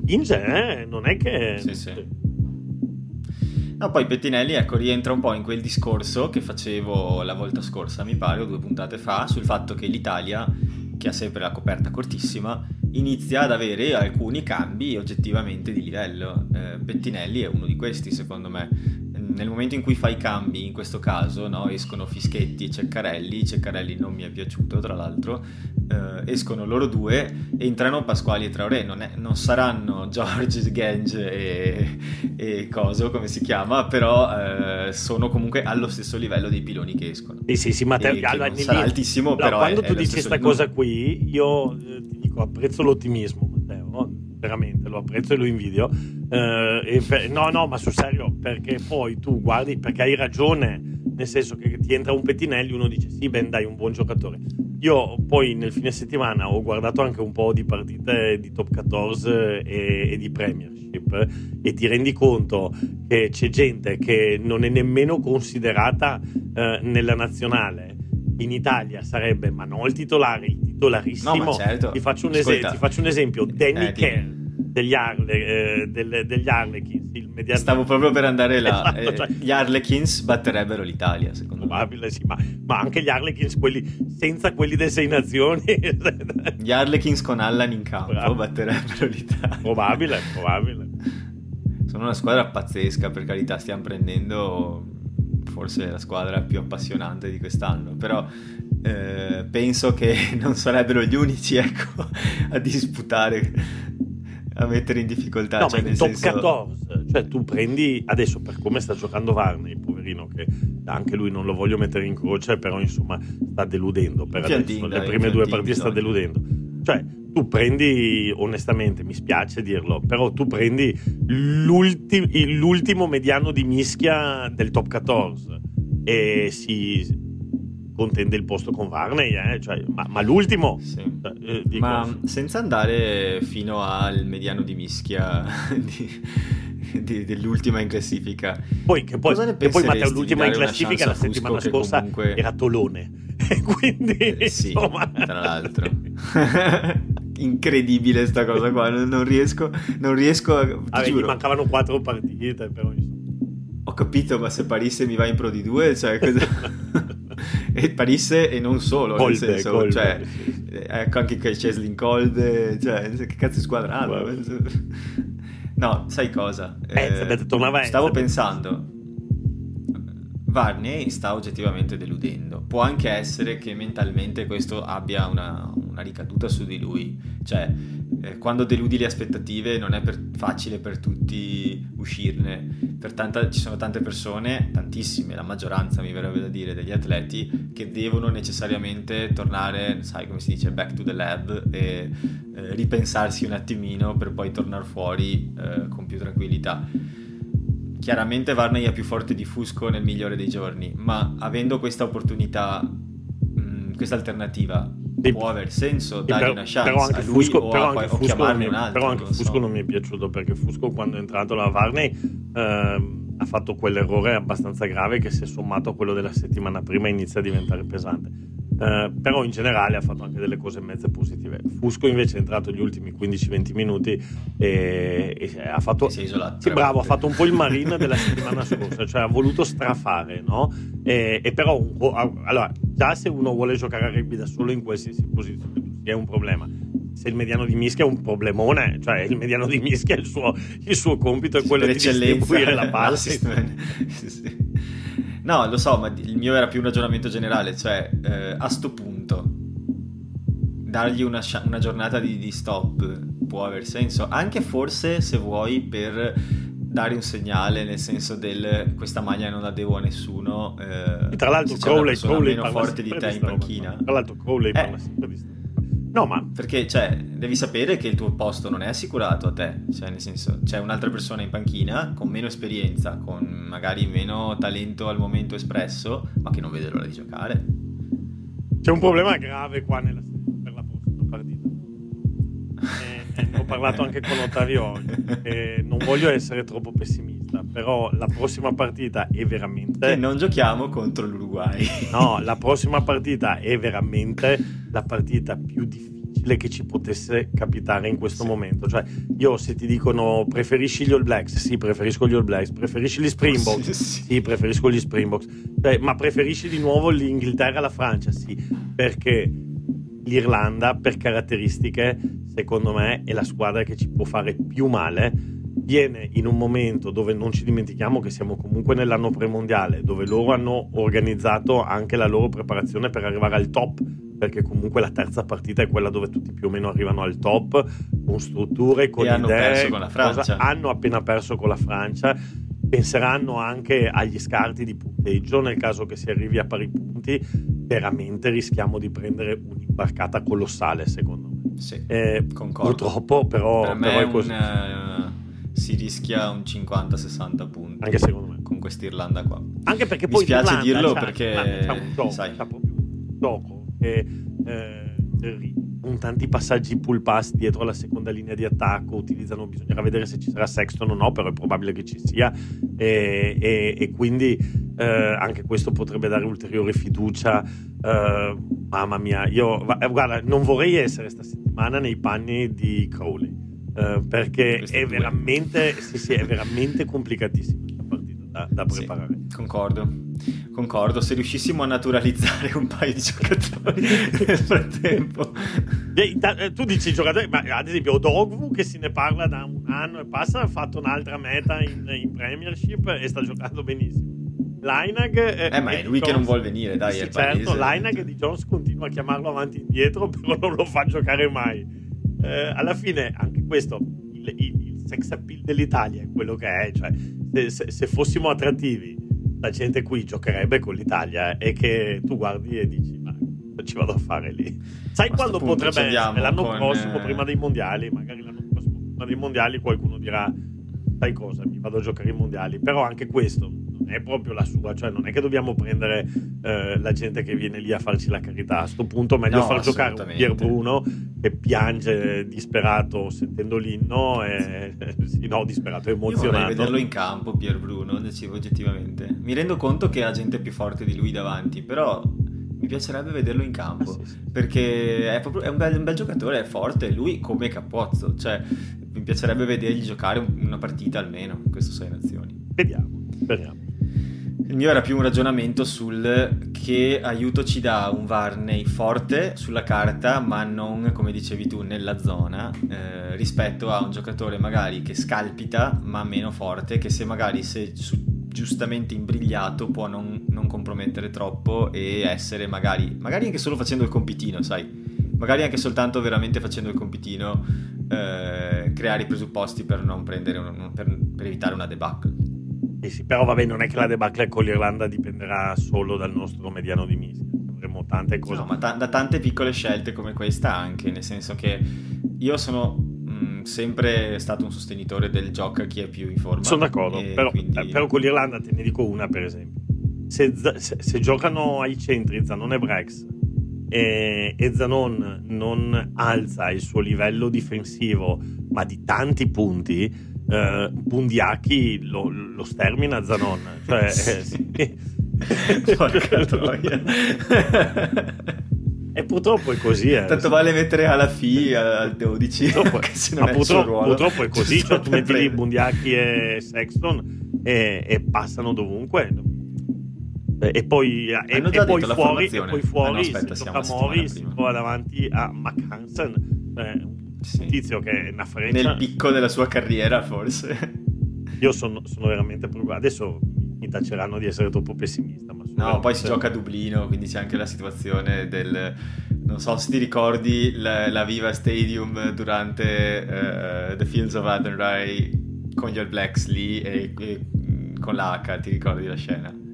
Inge eh, non è che... Sì, sì No, poi Pettinelli, ecco, rientra un po' in quel discorso che facevo la volta scorsa, mi pare, o due puntate fa, sul fatto che l'Italia, che ha sempre la coperta cortissima, inizia ad avere alcuni cambi oggettivamente di livello. Eh, Pettinelli è uno di questi, secondo me. Nel momento in cui fai cambi, in questo caso, no, escono Fischetti e Ceccarelli, Ceccarelli non mi è piaciuto tra l'altro, eh, escono loro due, entrano Pasquali e Traoré, non, è, non saranno George, Genge e, e, Coso come si chiama, però eh, sono comunque allo stesso livello dei piloni che escono. Sì, sì, sì, Matteo, allora, non sarà altissimo, no, però quando è, tu dici questa cosa qui, io eh, ti dico apprezzo l'ottimismo, veramente lo apprezzo e lo invidio. Eh, per, no, no, ma sul serio, perché poi tu guardi, perché hai ragione, nel senso che ti entra un Pettinelli, uno dice sì, ben dai, un buon giocatore io poi nel fine settimana ho guardato anche un po' di partite di top 14 e, e, di Premiership e ti rendi conto che c'è gente che non è nemmeno considerata eh, nella nazionale. In Italia sarebbe, ma non il titolare, il titolarissimo. No, certo. ti, faccio un es- ti, faccio un esempio: Danny eh, Kerr degli, Arle, eh, del, degli Harlequins. Mediano... Stavo proprio per andare là. Esatto, eh, cioè... Gli Harlequins batterebbero l'Italia, secondo Probabile, me. Sì, ma, ma, anche gli Harlequins, quelli senza quelli dei Sei Nazioni. gli Harlequins con Allan in campo Bravo. batterebbero l'Italia. Probabile, probabile. Sono una squadra pazzesca, per carità, stiamo prendendo forse la squadra più appassionante di quest'anno, però eh, penso che non sarebbero gli unici ecco, a disputare a mettere in difficoltà. No, cioè ma in top senso... 14, Cioè, tu prendi adesso per come sta giocando Varney, poverino, che anche lui non lo voglio mettere in croce, però insomma sta deludendo. Per adesso, le prime due partite sta deludendo. Cioè, tu prendi, onestamente, mi spiace dirlo, però tu prendi l'ulti- l'ultimo mediano di mischia del top 14 e si contende il posto con Varney, eh? cioè, ma, ma, l'ultimo. Sì. Cioè, eh, dico... Ma senza andare fino al mediano di mischia di, di, dell'ultima in classifica. Poi, che poi, che poi Matteo, l'ultima in classifica la settimana scorsa comunque... era Tolone. Quindi, eh, sì, insomma... tra l'altro. Incredibile sta cosa qua, non riesco, non riesco a... Vabbè, gli mancavano quattro partite, però... Ho capito, ma se Parisse mi va in Pro di 2, cioè... Cosa... e Parisse e non solo, Colde, nel senso, Colde, cioè, sì. ecco anche Cheslin Colde, cioè, che cazzo di squadra hanno? No, sai cosa? Eh, eh, tornava stavo pensando, Varney sta oggettivamente deludendo. Può anche essere che mentalmente questo abbia una, una ricaduta su di lui. Cioè, eh, quando deludi le aspettative non è per, facile per tutti uscirne. Per tanta, ci sono tante persone, tantissime, la maggioranza mi verrebbe da dire, degli atleti che devono necessariamente tornare, sai come si dice, back to the lab e eh, ripensarsi un attimino per poi tornare fuori eh, con più tranquillità Chiaramente Varney è più forte di Fusco nel migliore dei giorni, ma avendo questa opportunità, mh, mm, questa alternativa, sì, può aver senso dargli una chance però anche a lui Fusco, però a, anche Fusco mi, altro, Però anche Fusco so. non mi è piaciuto perché Fusco quando è entrato la Varney eh, ha fatto quell'errore abbastanza grave che si è sommato a quello della settimana prima e inizia a diventare pesante eh, però in generale ha fatto anche delle cose mezze positive. Fusco invece è entrato gli ultimi 15-20 minuti e, e ha fatto... Sì, bravo, ha fatto un po' il marine della settimana scorsa, cioè ha voluto strafare, no? E, e però, allora, già se uno vuole giocare a rugby da solo in qualsiasi posizione è un problema. Se il mediano di mischia è un problemone, cioè il mediano di mischia il suo, il suo compito è quello di distribuire la palla. sì, sì. No, lo so, ma il mio era più un ragionamento generale, cioè eh, a sto punto dargli una, una giornata di, di, stop può aver senso, anche forse se vuoi per dare un segnale nel senso del questa maglia non la devo a nessuno. Eh, tra l'altro Crowley, Crowley meno forte di te in panchina. Tra l'altro Crowley eh. parla sempre di No, ma perché cioè, devi sapere che il tuo posto non è assicurato a te, cioè nel senso c'è un'altra persona in panchina con meno esperienza, con magari meno talento al momento espresso, ma che non vede l'ora di giocare. C'è un problema grave qua nella, per la partita. E, e ho parlato anche con Ottavio oggi. E non voglio essere troppo pessimista, però la prossima partita è veramente. E non giochiamo contro l'Uruguay. No, la prossima partita è veramente la partita più difficile che ci potesse capitare in questo sì. momento. Cioè, io se ti dicono preferisci gli All Blacks, sì, preferisco gli All Blacks, preferisci gli Springboks, sì, sì. preferisco gli Springboks, cioè, ma preferisci di nuovo l'Inghilterra alla Francia, sì, perché l'Irlanda, per caratteristiche, secondo me, è la squadra che ci può fare più male viene in un momento dove non ci dimentichiamo che siamo comunque nell'anno premondiale, dove loro hanno organizzato anche la loro preparazione per arrivare al top, perché comunque la terza partita è quella dove tutti più o meno arrivano al top, con strutture, con e idee. Hanno perso con la Francia. Cosa, hanno appena perso con la Francia. Penseranno anche agli scarti di punteggio nel caso che si arrivi a pari punti. Veramente rischiamo di prendere un'imbarcata colossale, secondo me. Sì, eh, concordo. Purtroppo, però, per però è così. Un, uh si rischia un 50-60 punti. Anche secondo me. Con quest'Irlanda qua. Anche perché poi Mi spiace dirlo c'ha, perché c'ha un gioco, sai. C'ha proprio un gioco che eh, con tanti passaggi pull pass dietro la seconda linea di attacco utilizzano, bisognerà vedere se ci sarà Sexton o no, però è probabile che ci sia e, e, e quindi eh, anche questo potrebbe dare ulteriore fiducia. Eh, mamma mia, io guarda, non vorrei essere sta settimana nei panni di Crowley eh, perché è veramente, sì, sì, è veramente complicatissima questa partita da, da preparare. Sì, concordo, concordo. Se riuscissimo a naturalizzare un paio di giocatori nel frattempo. Eh, tu dici giocatori, ma ad esempio Dogvu che se ne parla da un anno e passa ha fatto un'altra meta in, in Premiership e sta giocando benissimo. Linag eh, eh ma è lui Jones, che non vuole venire dai sì, certo, Linag di Jones continua a chiamarlo avanti e indietro però non lo fa giocare mai eh, alla fine anche questo il il, il, sex appeal dell'Italia è quello che è, cioè se, se, se, fossimo attrattivi la gente qui giocherebbe con l'Italia e che tu guardi e dici ma ci vado a fare lì. Sai quando potrebbe essere? L'anno con, prossimo, eh... prima dei mondiali, magari l'anno prossimo, prima dei mondiali, qualcuno dirà: Sai cosa, mi vado a giocare i mondiali. Però anche questo non è proprio la sua, cioè non è che dobbiamo prendere eh, la gente che viene lì a farci la carità. A questo punto, meglio no, far giocare un Pier Bruno che piange disperato sentendo l'inno, e sì, no, disperato, emozionato. Io vorrei vederlo in campo, Pier Bruno, dicevo oggettivamente. Mi rendo conto che ha gente più forte di lui davanti, però mi piacerebbe vederlo in campo ah, sì, sì. perché è, proprio, è un, bel, un, bel, giocatore, è forte, lui come Capozzo, cioè mi piacerebbe vedergli giocare una partita almeno in queste sei nazioni. Vediamo, vediamo. Il mio era più un ragionamento sul che aiuto ci dà un Varney forte sulla carta, ma non, come dicevi tu, nella zona, eh, rispetto a un giocatore magari che scalpita, ma meno forte, che se magari se giustamente imbrigliato può non, non, compromettere troppo e essere magari, magari anche solo facendo il compitino, sai, magari anche soltanto veramente facendo il compitino, eh, creare i presupposti per prendere per, per, evitare una debacle. Sì, sì, però vabbè, non è che la debacle con l'Irlanda dipenderà solo dal nostro mediano di mischia, avremo tante cose. No, ma ta- da tante piccole scelte come questa anche, nel senso che io sono sempre stato un sostenitore del gioco a chi è più in forma. Sono d'accordo, però, quindi... Eh, però, con l'Irlanda te ne dico una per esempio. Se, se, se giocano ai centri Zanon e Brex e, e, Zanon non alza il suo livello difensivo, ma di tanti punti, eh, Bundiaki lo, lo, stermina Zanon. Cioè, sì. eh, sì. Porca troia. E purtroppo è così. Eh. Tanto vale mettere alla FI al 12. Purtroppo, ma purtroppo, purtroppo, è così. Cioè, tu metti lì Bundiaki e Sexton e, e passano dovunque. E poi, e, e poi fuori, e poi fuori ah, no, aspetta, si si trova davanti a McHansen, eh, sì. tizio che è una freccia. Nel picco della sua carriera, forse. Io sono, sono veramente preoccupato. Adesso mi taceranno di essere troppo pessimista. Ma no, poi si gioca a Dublino, quindi c'è anche la situazione del... Non so se ti ricordi la, la Viva Stadium durante uh, The Fields of Athenry con gli All Blacks lì e, e con l'H, ti ricordi la scena?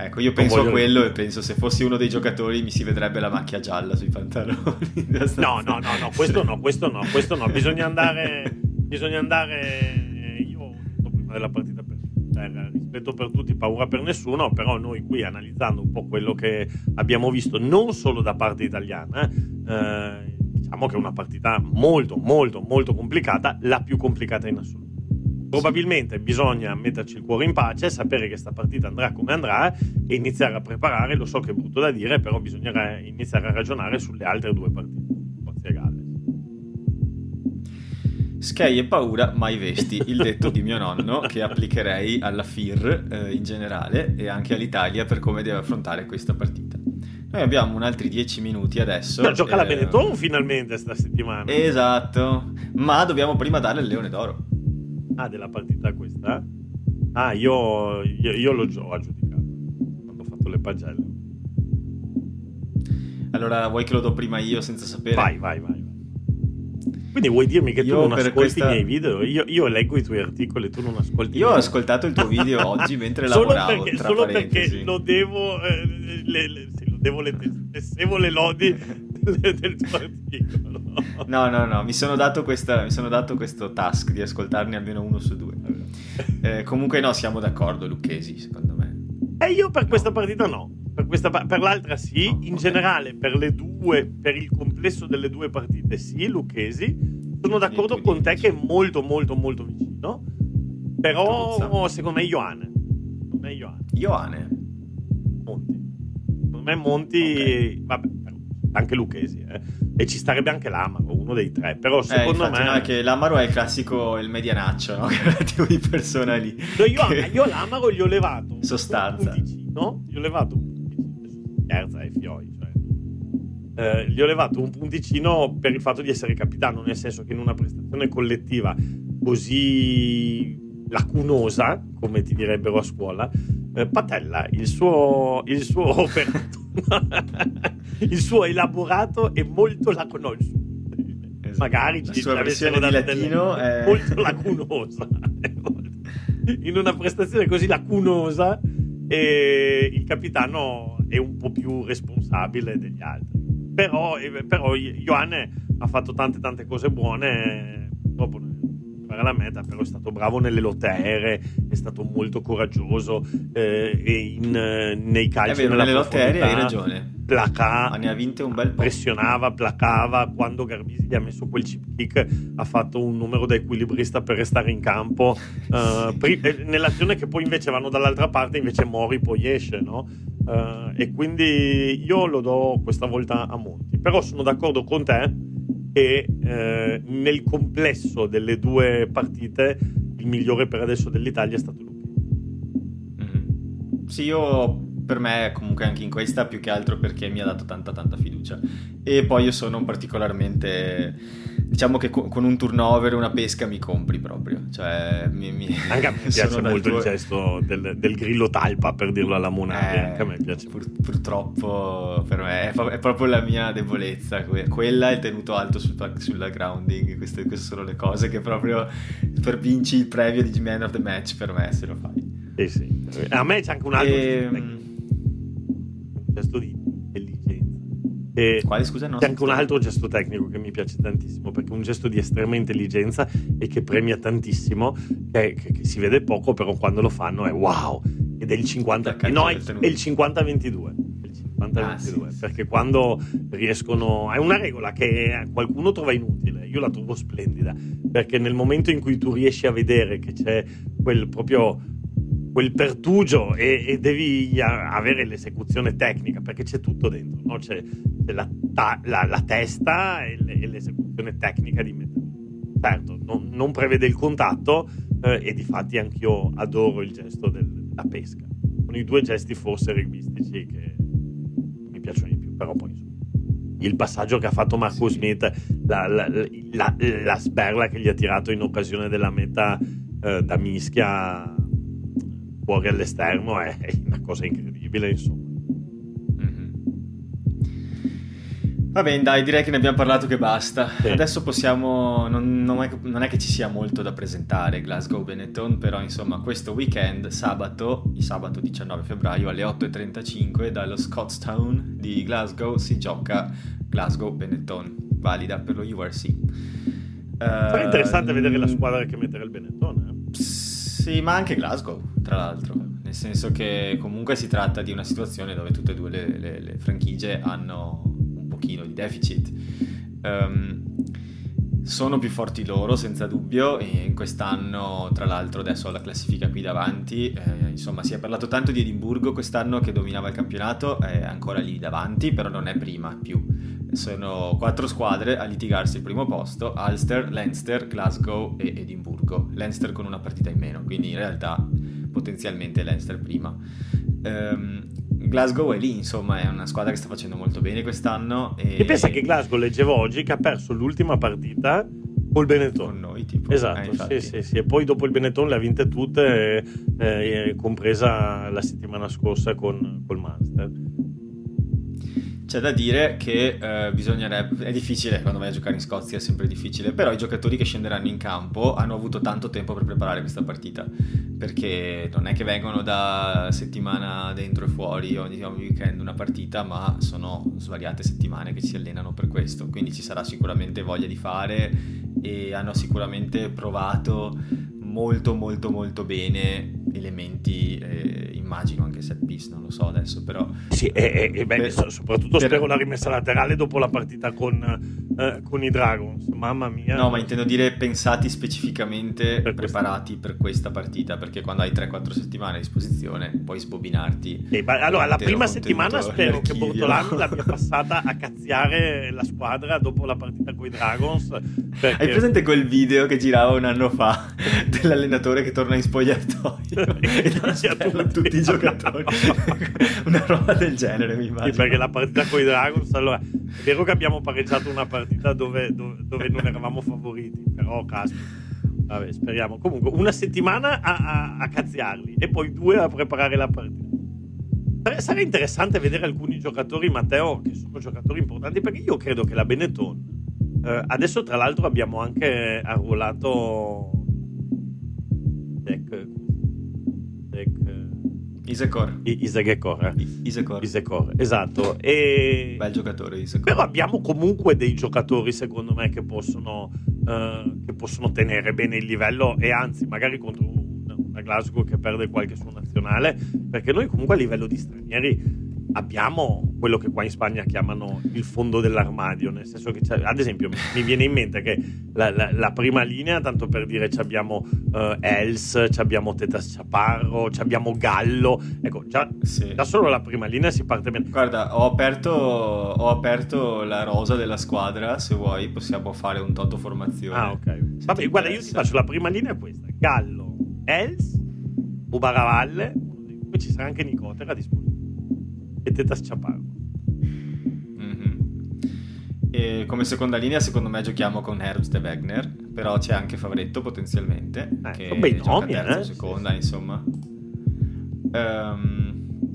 Ecco, io penso a quello e penso se fossi uno dei giocatori mi si vedrebbe la macchia gialla sui pantaloni. no, no, no, no, questo no, questo no, questo no. Bisogna andare, bisogna andare, io prima della partita per terra, rispetto per tutti, paura per nessuno, però noi qui analizzando un po' quello che abbiamo visto non solo da parte italiana, eh, diciamo che è una partita molto molto molto complicata, la più complicata in assoluto. Probabilmente bisogna metterci il cuore in pace, sapere che questa partita andrà come andrà e iniziare a preparare, lo so che è brutto da dire, però bisognerà iniziare a ragionare sulle altre due partite. Sky e paura, mai vesti, il detto di mio nonno che applicherei alla FIR eh, in generale e anche all'Italia per come deve affrontare questa partita. Noi abbiamo un altri 10 minuti adesso. No, gioca eh, la Benetton finalmente sta settimana. Esatto, ma dobbiamo prima dare il Leone d'Oro. Ah, della partita questa? Ah, io, io, io l'ho aggiudicato quando ho fatto le pagelle. Allora, vuoi che lo do prima io senza sapere? Vai, vai, vai. Quindi vuoi dirmi che io tu non ascolti questa... i miei video? Io, io, leggo i tuoi articoli e tu non ascolti Io ho ascoltato il tuo video oggi mentre lavoravo. Perché, solo perché lo devo, eh, le, le, lo devo le, lessevo le lodi del, tuo articolo. No, no, no, mi sono, dato questa, mi sono dato questo task di ascoltarne almeno uno su due. Eh, comunque no, siamo d'accordo, Lucchesi, secondo me. E io per no. questa partita no. Per, questa, per l'altra sì, no, in okay. generale per le due, per il complesso delle due partite sì, Lucchesi. Sono d'accordo con te che è molto molto molto vicino. Però secondo me Ioane. Secondo me Ioane. Ioane. Monti. Secondo me Monti, okay. vabbè, anche Lucchesi, eh. E ci starebbe anche l'Amaro, uno dei tre. Però eh, secondo eh, me. No, è che l'Amaro è il classico, il medianaccio, no? Che tipo di persona lì. No, io, che... io l'Amaro gli ho levato. Sostanza. Un punticino, gli ho levato un terza fioi. Cioè. Eh, gli ho levato un punticino per il fatto di essere capitano, nel senso che in una prestazione collettiva così lacunosa, come ti direbbero a scuola, eh, Patella, il suo, il suo operato, il suo elaborato è molto lacunoso. Esatto. magari la ci sua versione di latino è molto lacunosa. In una prestazione così lacunosa, e il capitano è un po' più responsabile degli altri. Però, eh, però Ioanne ha fatto tante tante cose buone. Proprio fare la meta, però è stato bravo nelle lotte aeree, è stato molto coraggioso eh, e in, nei calci. È vero, nelle lotte aeree hai ragione. Placa, Ma ne ha vinte un bel po'. pressionava, placava. Quando Garbisi gli ha messo quel chip kick, ha fatto un numero da equilibrista per restare in campo. Uh, pri- nell'azione che poi invece vanno dall'altra parte, invece Mori poi esce, no? Uh, e quindi io lo do questa volta a Monti. Però sono d'accordo con te che eh, nel complesso delle due partite il migliore per adesso dell'Italia è stato lui. Mm-hmm. Sì, io per me comunque anche in questa più che altro perché mi ha dato tanta tanta fiducia e poi io sono particolarmente diciamo che con un turnover una pesca mi compri proprio cioè mi, mi anche a me piace molto tuo... il gesto del, del, grillo talpa per dirlo alla Monari eh, anche a me piace pur, purtroppo per me è, è, proprio la mia debolezza quella è tenuto alto sul, sulla grounding queste, queste, sono le cose che proprio per vinci il previo di Man of the Match per me se lo fai sì, sì. a me c'è anche un altro e, ehm, gesto di. E Quale scusa? No, c'è anche un altro gesto tecnico che mi piace tantissimo, perché è un gesto di estrema intelligenza e che premia tantissimo, che, che, che si vede poco, però quando lo fanno è wow! Ed è il 50, no, è, è il 50-22. Ah, sì, perché quando riescono è una regola che qualcuno trova inutile io la trovo splendida perché nel momento in cui tu riesci a vedere che c'è quel proprio quel pertugio e, e devi avere l'esecuzione tecnica perché c'è tutto dentro, no? c'è, c'è la, ta, la, la, testa e, le, e, l'esecuzione tecnica di mettere. Certo, non, non prevede il contatto eh, e di fatti anch'io adoro il gesto del, della pesca. Sono i due gesti forse rugbistici che mi piacciono di più, però poi il passaggio che ha fatto Marco sì. Smith, la, la, la, la, sberla che gli ha tirato in occasione della meta eh, da mischia fuori all'esterno è una cosa incredibile, insomma. Mm-hmm. Va bene, dai, direi che ne abbiamo parlato che basta. Sì. Adesso possiamo. Non, non, è, non, è, che ci sia molto da presentare Glasgow Benetton, però insomma, questo weekend, sabato, il sabato 19 febbraio alle 8.35 dallo Scottstown di Glasgow si gioca Glasgow Benetton, valida per lo URC. Sarà uh, interessante vedere la squadra che metterà il Benetton. Eh? Sì, ma anche Glasgow, tra l'altro, nel senso che comunque si tratta di una situazione dove tutte e due le, le, le franchigie hanno un pochino di deficit. Um, sono più forti loro, senza dubbio, e quest'anno, tra l'altro, adesso ho la classifica qui davanti, eh, insomma, si è parlato tanto di Edimburgo quest'anno che dominava il campionato, è ancora lì davanti, però non è prima più. Sono quattro squadre a litigarsi il primo posto, Ulster, Leinster, Glasgow e Edimburgo. Leinster con una partita in meno, quindi in realtà potenzialmente Leinster prima. Um, Glasgow è lì, insomma, è una squadra che sta facendo molto bene quest'anno. E, e pensa che Glasgow, leggevo oggi, che ha perso l'ultima partita col Benetton. Con noi, tipo. Esatto, eh, sì, sì, sì. E poi dopo il Benetton le ha vinte tutte, eh, compresa la settimana scorsa con, col Munster. C'è da dire che eh, bisognerebbe, è difficile quando vai a giocare in Scozia, è sempre difficile, però i giocatori che scenderanno in campo hanno avuto tanto tempo per preparare questa partita, perché non è che vengono da settimana dentro e fuori ogni, ogni weekend una partita, ma sono svariate settimane che si allenano per questo, quindi ci sarà sicuramente voglia di fare e hanno sicuramente provato molto molto molto bene elementi eh, immagino anche set piece non lo so adesso però sì e, e, beh, per, soprattutto per, spero la rimessa laterale dopo la partita con, eh, con, i Dragons. Mamma mia. No ma intendo dire pensati specificamente per preparati questa. per questa partita perché quando hai 3-4 settimane a disposizione puoi sbobinarti e, ma, allora la prima settimana spero che Bortolano l'abbia passata a cazziare la squadra dopo la partita con i Dragons perché... hai presente quel video che girava un anno fa dell'allenatore che torna in spogliatoio e lascia tutti i giocatori. una roba del genere, mi immagino. Sì, perché la partita con i Dragons, allora, è vero che abbiamo pareggiato una partita dove, dove, dove non eravamo favoriti, però caspita. Vabbè, speriamo. Comunque, una settimana a, a, a cazziarli e poi due a preparare la partita. Sarebbe interessante vedere alcuni giocatori, Matteo, che sono giocatori importanti, perché io credo che la Benetton Eh, adesso, tra l'altro, abbiamo anche arruolato Deck. Deck. Isekor. Eh. Isekor. Isekor, esatto. E... Bel giocatore Isekor. Però abbiamo comunque dei giocatori, secondo me, che possono, uh, che possono tenere bene il livello e anzi, magari contro una Glasgow che perde qualche suo nazionale, perché noi comunque a livello di stranieri abbiamo quello che qua in Spagna chiamano il fondo dell'armadio, nel senso che ad esempio mi viene in mente che la, la, la prima linea, tanto per dire, abbiamo uh, Els, abbiamo Tetas Chaparro, abbiamo Gallo, ecco già, sì. già, solo la prima linea si parte bene. Guarda, ho aperto, ho aperto la rosa della squadra, se vuoi possiamo fare un toto formazione. Ah ok, vabbè guarda io ti faccio la prima linea questa, Gallo, Els, Ubaravalle, poi ci sarà anche Nicotera a disposizione e Tetas Chaparro. Mm-hmm. E come seconda linea, secondo me, giochiamo con Herbst e Wegner. Però c'è anche Favretto potenzialmente. Eh, che bei nomi, terza eh? seconda, insomma. Um,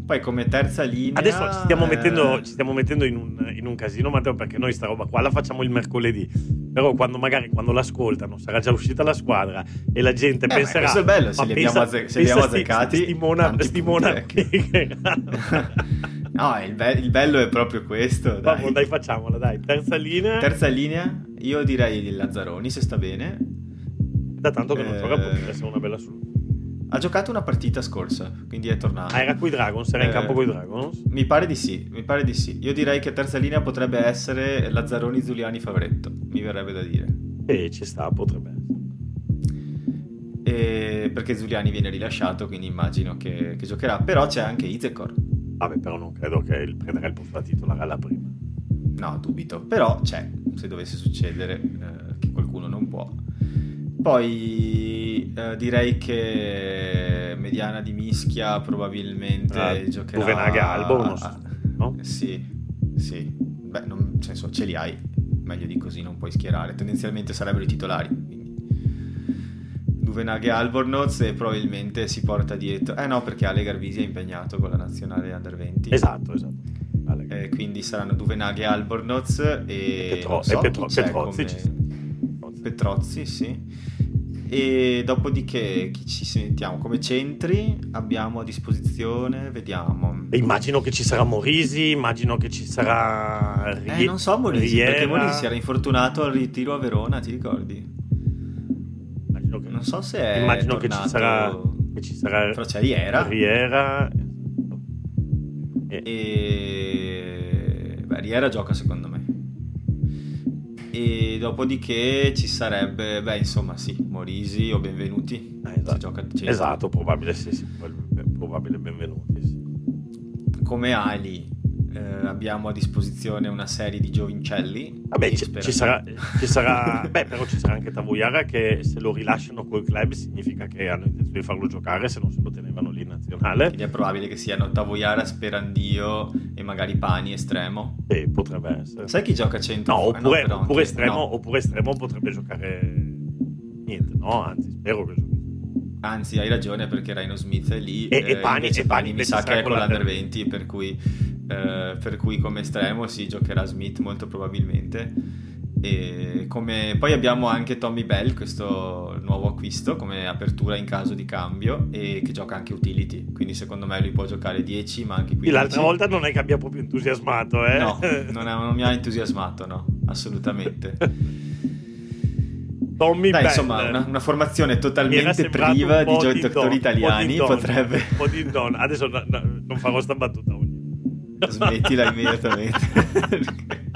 poi come terza linea... Adesso ci stiamo, eh... mettendo, ci stiamo mettendo in, un, in, un, casino, Matteo, perché noi sta roba qua la facciamo il mercoledì. Però quando magari quando l'ascoltano sarà già uscita la squadra e la gente eh, penserà... Questo è bello, li se li abbiamo azzeccati... Stimona, stimona No, il, be- il, bello è proprio questo. Dai. Vabbè, dai, facciamola, dai. Terza linea. Terza linea, io direi il Lazzaroni, se sta bene. Da tanto che non eh... gioca, potrebbe essere una bella soluzione. Ha giocato una partita scorsa, quindi è tornato. Ah, era con i Dragons? Era eh, in campo con i Dragons? Mi pare di sì, mi pare di sì. Io direi che terza linea potrebbe essere Lazzaroni, Zuliani, Favretto. Mi verrebbe da dire. E ci sta, potrebbe essere. E perché Zuliani viene rilasciato, quindi immagino che, che giocherà. Però c'è anche Izekor Vabbè, però non credo che il prenderà il posto da titolare alla prima. No, dubito. Però c'è, se dovesse succedere, eh, che qualcuno non può. Poi eh, direi che Mediana di Mischia probabilmente uh, giocherà... Duvenaga Albo, uno so, no? Sì, sì. Beh, non, senso, ce li hai. Meglio di così non puoi schierare. Tendenzialmente sarebbero i titolari. Duvenaghe Albornoz e probabilmente si porta dietro. Eh no, perché Ale Garvisi è impegnato con la nazionale Under 20. Esatto, esatto. Eh, quindi saranno Duvenaghe Albornoz e, Petro- so, e Petro- Petrozzi. Come... Petrozzi, sì. E dopodiché chi ci sentiamo come centri abbiamo a disposizione, vediamo. E immagino che ci sarà Morisi, immagino che ci sarà Rie- Eh, non so Morisi, Riera. perché Morisi si era infortunato al ritiro a Verona, ti ricordi? Non so se è immagino che ci sarà che ci sarà però c'è Riera. Riera. E, e... Beh, Riera gioca secondo me. E dopodiché ci sarebbe beh insomma sì Morisi o Benvenuti. Eh, esatto. esatto probabile sì, sì probabile Benvenuti sì. come ali eh, abbiamo a disposizione una serie di giovincelli. Vabbè, ci, ci, sarà, ci sarà beh, però ci sarà anche Tavoiara che se lo rilasciano col club significa che hanno intenzione di farlo giocare, se non se lo tenevano lì in nazionale. Quindi è probabile che siano Tavoiara, Sperandio e magari Pani estremo. Sì, potrebbe essere. Sai chi gioca a centro? No, oppure, eh no, oppure, estremo, no. oppure estremo potrebbe giocare niente, no? Anzi, spero che giochi. Anzi, hai ragione perché Rhino Smith è lì. E, eh, e Pani, e Pani mi sa che è con l'Under 20, per cui eh, per cui come estremo si giocherà Smith molto probabilmente. E come... Poi abbiamo anche Tommy Bell, questo nuovo acquisto come apertura in caso di cambio e che gioca anche utility, quindi secondo me lui può giocare 10 ma anche 15. L'altra volta non è che abbia proprio entusiasmato, eh? No, non, è, non mi ha entusiasmato, no, assolutamente. Tommy Dai, Bell. insomma, una, una formazione totalmente priva di giocatori italiani potrebbe... Un po' di don. Adesso no, no, non farò sta battuta oggi. Smettila immediatamente.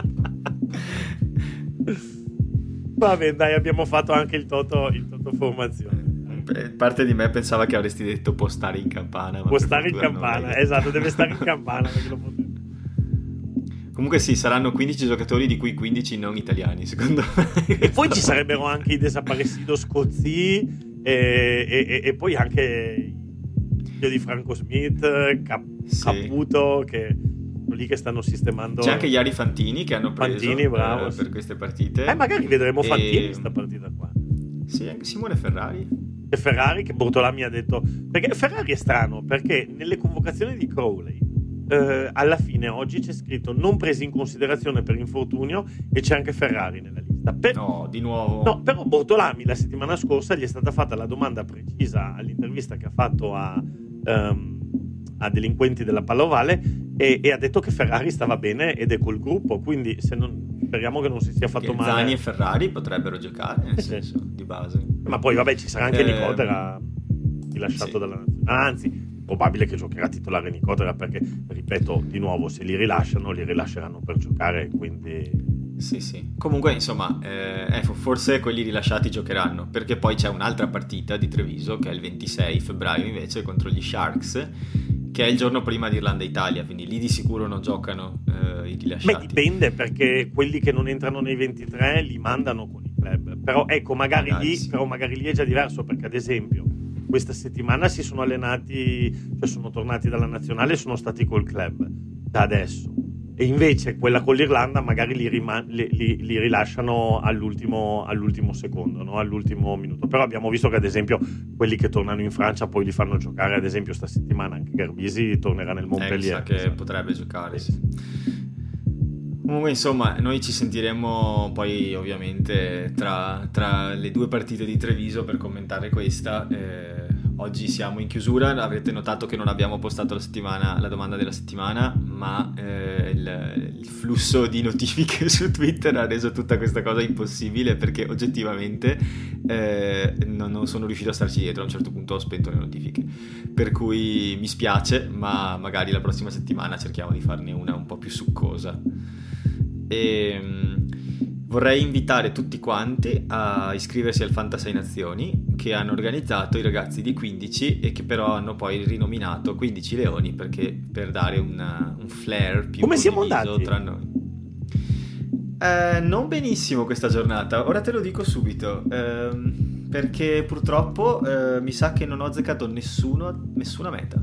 Vabbè, dai, abbiamo fatto anche il toto, il toto formazione. Parte di me pensava che avresti detto può stare in campana. Può stare in campana, esatto, deve stare in campana perché lo potete. Comunque sì, saranno 15 giocatori, di cui 15 non italiani, secondo me. E poi ci sarebbero anche i desaparecidos Scozzi e, e, e, poi anche io di Franco Smith, Cap- sì. Caputo, che lì che stanno sistemando. C'è anche Iari Fantini che hanno preso Fantini, bravo, eh, per queste partite. Eh, magari vedremo. Fantini in questa partita qua. Sì, anche Simone Ferrari. E Ferrari che Bortolami ha detto. Perché Ferrari è strano, perché nelle convocazioni di Crowley eh, alla fine oggi c'è scritto non presi in considerazione per infortunio e c'è anche Ferrari nella lista. Per... No, di nuovo. No, però Bortolami la settimana scorsa gli è stata fatta la domanda precisa all'intervista che ha fatto a, um, a delinquenti della Pallovale e, e, ha detto che Ferrari stava bene ed è col gruppo, quindi non, speriamo che non si sia fatto che male. Zani e Ferrari potrebbero giocare, nel senso, di base. Ma poi vabbè ci sarà anche eh, Nicotera rilasciato sì. dalla nazionale, anzi probabile che giocherà titolare Nicotera perché, ripeto, di nuovo, se li rilasciano, li rilasceranno per giocare, quindi... Sì, sì. Comunque, insomma, eh, forse quelli rilasciati giocheranno, perché poi c'è un'altra partita di Treviso, che è il 26 febbraio invece, contro gli Sharks, che è il giorno prima di Irlanda-Italia, quindi lì di sicuro non giocano eh, i rilasciati. Beh, dipende, perché quelli che non entrano nei 23 li mandano con i club. Però, ecco, magari, magari lì, sì. però magari lì è già diverso, perché ad esempio questa settimana si sono allenati, cioè sono tornati dalla nazionale e sono stati col club da adesso. E invece quella con l'Irlanda magari li, rima- li, li, li rilasciano all'ultimo, all'ultimo secondo, no? all'ultimo minuto. Però abbiamo visto che ad esempio quelli che tornano in Francia poi li fanno giocare, ad esempio sta settimana anche Garbisi tornerà nel Montpellier. Eh, che esatto. potrebbe giocare, sì. Comunque, insomma, noi ci sentiremo poi ovviamente tra, tra, le due partite di Treviso per commentare questa. Eh, oggi siamo in chiusura, avrete notato che non abbiamo postato la, la domanda della settimana, ma eh, il, il, flusso di notifiche su Twitter ha reso tutta questa cosa impossibile perché oggettivamente eh, non, non, sono riuscito a starci dietro, a un certo punto ho spento le notifiche. Per cui mi spiace, ma magari la prossima settimana cerchiamo di farne una un po' più succosa. E um, vorrei invitare tutti quanti a iscriversi al Fantasy Nazioni che hanno organizzato i ragazzi di 15 e che però hanno poi rinominato 15 Leoni perché per dare una, un flair più Come siamo andati? tra noi. Eh, non benissimo questa giornata, ora te lo dico subito, ehm, perché purtroppo eh, mi sa che non ho azzeccato nessuno, nessuna meta.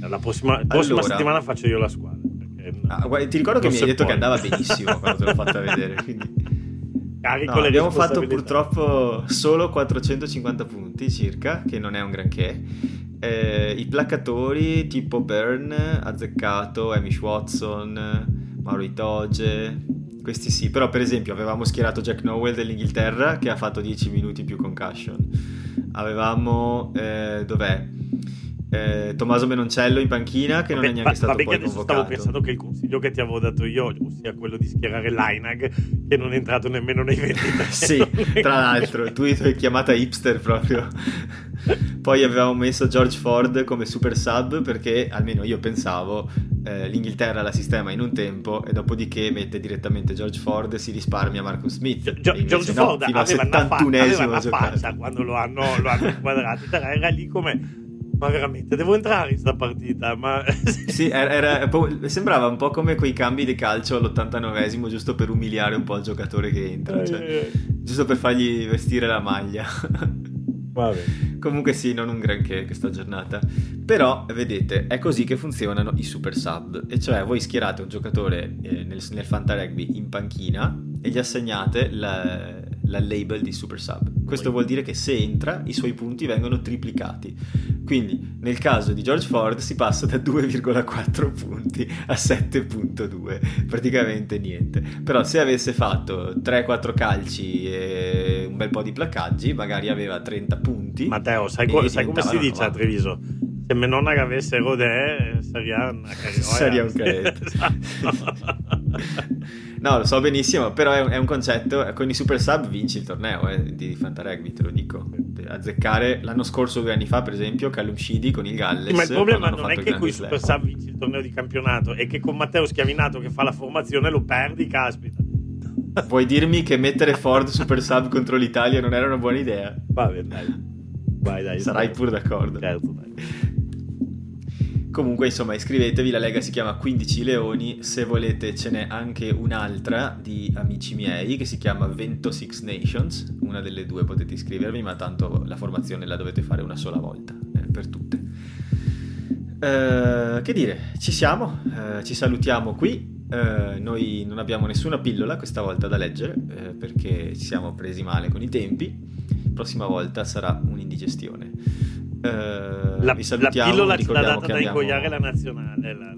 La prossima, prossima allora, settimana faccio io la squadra. Ah, guarda, ti ricordo che mi hai detto che andava benissimo quando te l'ho fatta vedere. Quindi... No, abbiamo fatto purtroppo solo 450 punti circa, che non è un granché. Eh, I placcatori tipo Burn, Azzeccato, Amish Watson, Mauro Itoge, questi sì. Però per esempio avevamo schierato Jack Nowell dell'Inghilterra che ha fatto 10 minuti più concussion. Avevamo, eh, dov'è? Eh, Tommaso Menoncello in panchina che non vabbè, è neanche stato vabbè poi convocato. Stavo pensando che il consiglio che ti avevo dato io, ossia quello di schierare l'Ainag, che non è entrato nemmeno nei 23. sì, tra l'altro, tu hai chiamata hipster proprio. poi avevamo messo George Ford come super sub perché almeno io pensavo eh, l'Inghilterra la sistema in un tempo e dopodiché mette direttamente George Ford e si risparmia Marcus Smith. Gio- George no, Ford aveva una, fa- aveva una faccia quando lo hanno, lo hanno inquadrato, era lì come ma veramente devo entrare in sta partita. Ma... sì, era, era, sembrava un po' come quei cambi di calcio all'89esimo, giusto per umiliare un po' il giocatore che entra, cioè, eh, giusto per fargli vestire la maglia. Vabbè. Comunque sì, non un granché questa giornata. Però, vedete, è così che funzionano i super sub. E cioè, voi schierate un giocatore eh, nel, nel Fanta Rugby in panchina e gli assegnate la, la label di super sub. Questo vuol dire che se entra i suoi punti vengono triplicati. Quindi nel caso di George Ford si passa da 2,4 punti a 7,2, praticamente niente. Però se avesse fatto 3-4 calci e un bel po' di placcaggi, magari aveva 30 punti. Matteo, sai, co- sai come si dice a Treviso? Se nonna che avesse Rodè, sarebbe una cariola. Sarebbe un caretto. esatto. no, lo so benissimo, però è un, è un, concetto. Con i super sub vinci il torneo eh, di Fantarugby, te lo dico. Azzeccare l'anno scorso, due anni fa, per esempio, Callum Scidi con il Galles. Ma il problema non è che con i super sub vinci il torneo di campionato, è che con Matteo Schiavinato che fa la formazione lo perdi, caspita. Vuoi dirmi che mettere Ford super sub contro l'Italia non era una buona idea? Vabbè, dai. Vai, dai. Sarai pur d'accordo. Certo, dai. Comunque, insomma, iscrivetevi, la lega si chiama 15 Leoni, se volete ce n'è anche un'altra di amici miei che si chiama Vento Six Nations, una delle due potete iscrivervi, ma tanto la formazione la dovete fare una sola volta, eh, per tutte. Uh, che dire, ci siamo, uh, ci salutiamo qui, uh, noi non abbiamo nessuna pillola questa volta da leggere perché ci siamo presi male con i tempi, prossima volta sarà un'indigestione. Uh, la, vi salutiamo, la pillola ci l'ha data da ingoiare la nazionale. La,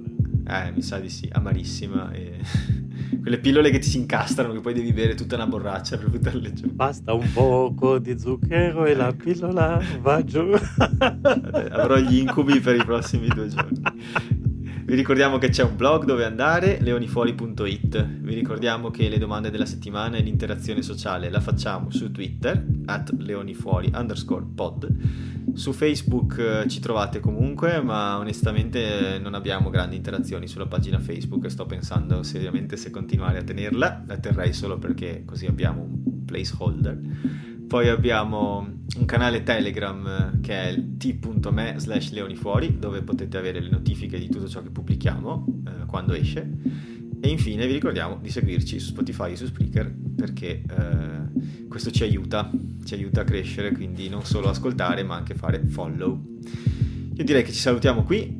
Eh, mi sa di sì, amarissima. E... Quelle pillole che ti si incastrano, che poi devi bere tutta una borraccia per buttarle giù. Basta un poco di zucchero e la ecco. pillola va giù. Avrò gli incubi per i prossimi due giorni. Vi ricordiamo che c'è un blog dove andare, leonifuori.it. Vi ricordiamo che le domande della settimana e l'interazione sociale la facciamo su Twitter, at leonifuori underscore pod. Su Facebook eh, ci trovate comunque, ma onestamente non abbiamo grandi interazioni sulla pagina Facebook e sto pensando seriamente se continuare a tenerla. La terrei solo perché così abbiamo un placeholder. Poi abbiamo un canale Telegram eh, che è t.me slash leonifuori dove potete avere le notifiche di tutto ciò che pubblichiamo eh, quando esce. E infine vi ricordiamo di seguirci su Spotify e su Spreaker perché eh, questo ci aiuta, ci aiuta a crescere, quindi non solo ascoltare ma anche fare follow. Io direi che ci salutiamo qui,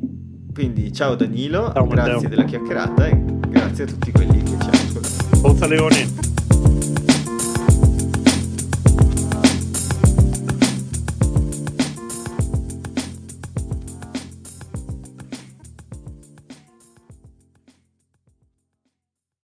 quindi ciao Danilo, ciao, grazie della chiacchierata e grazie a tutti quelli che ci hanno ascoltato. Forza Leone!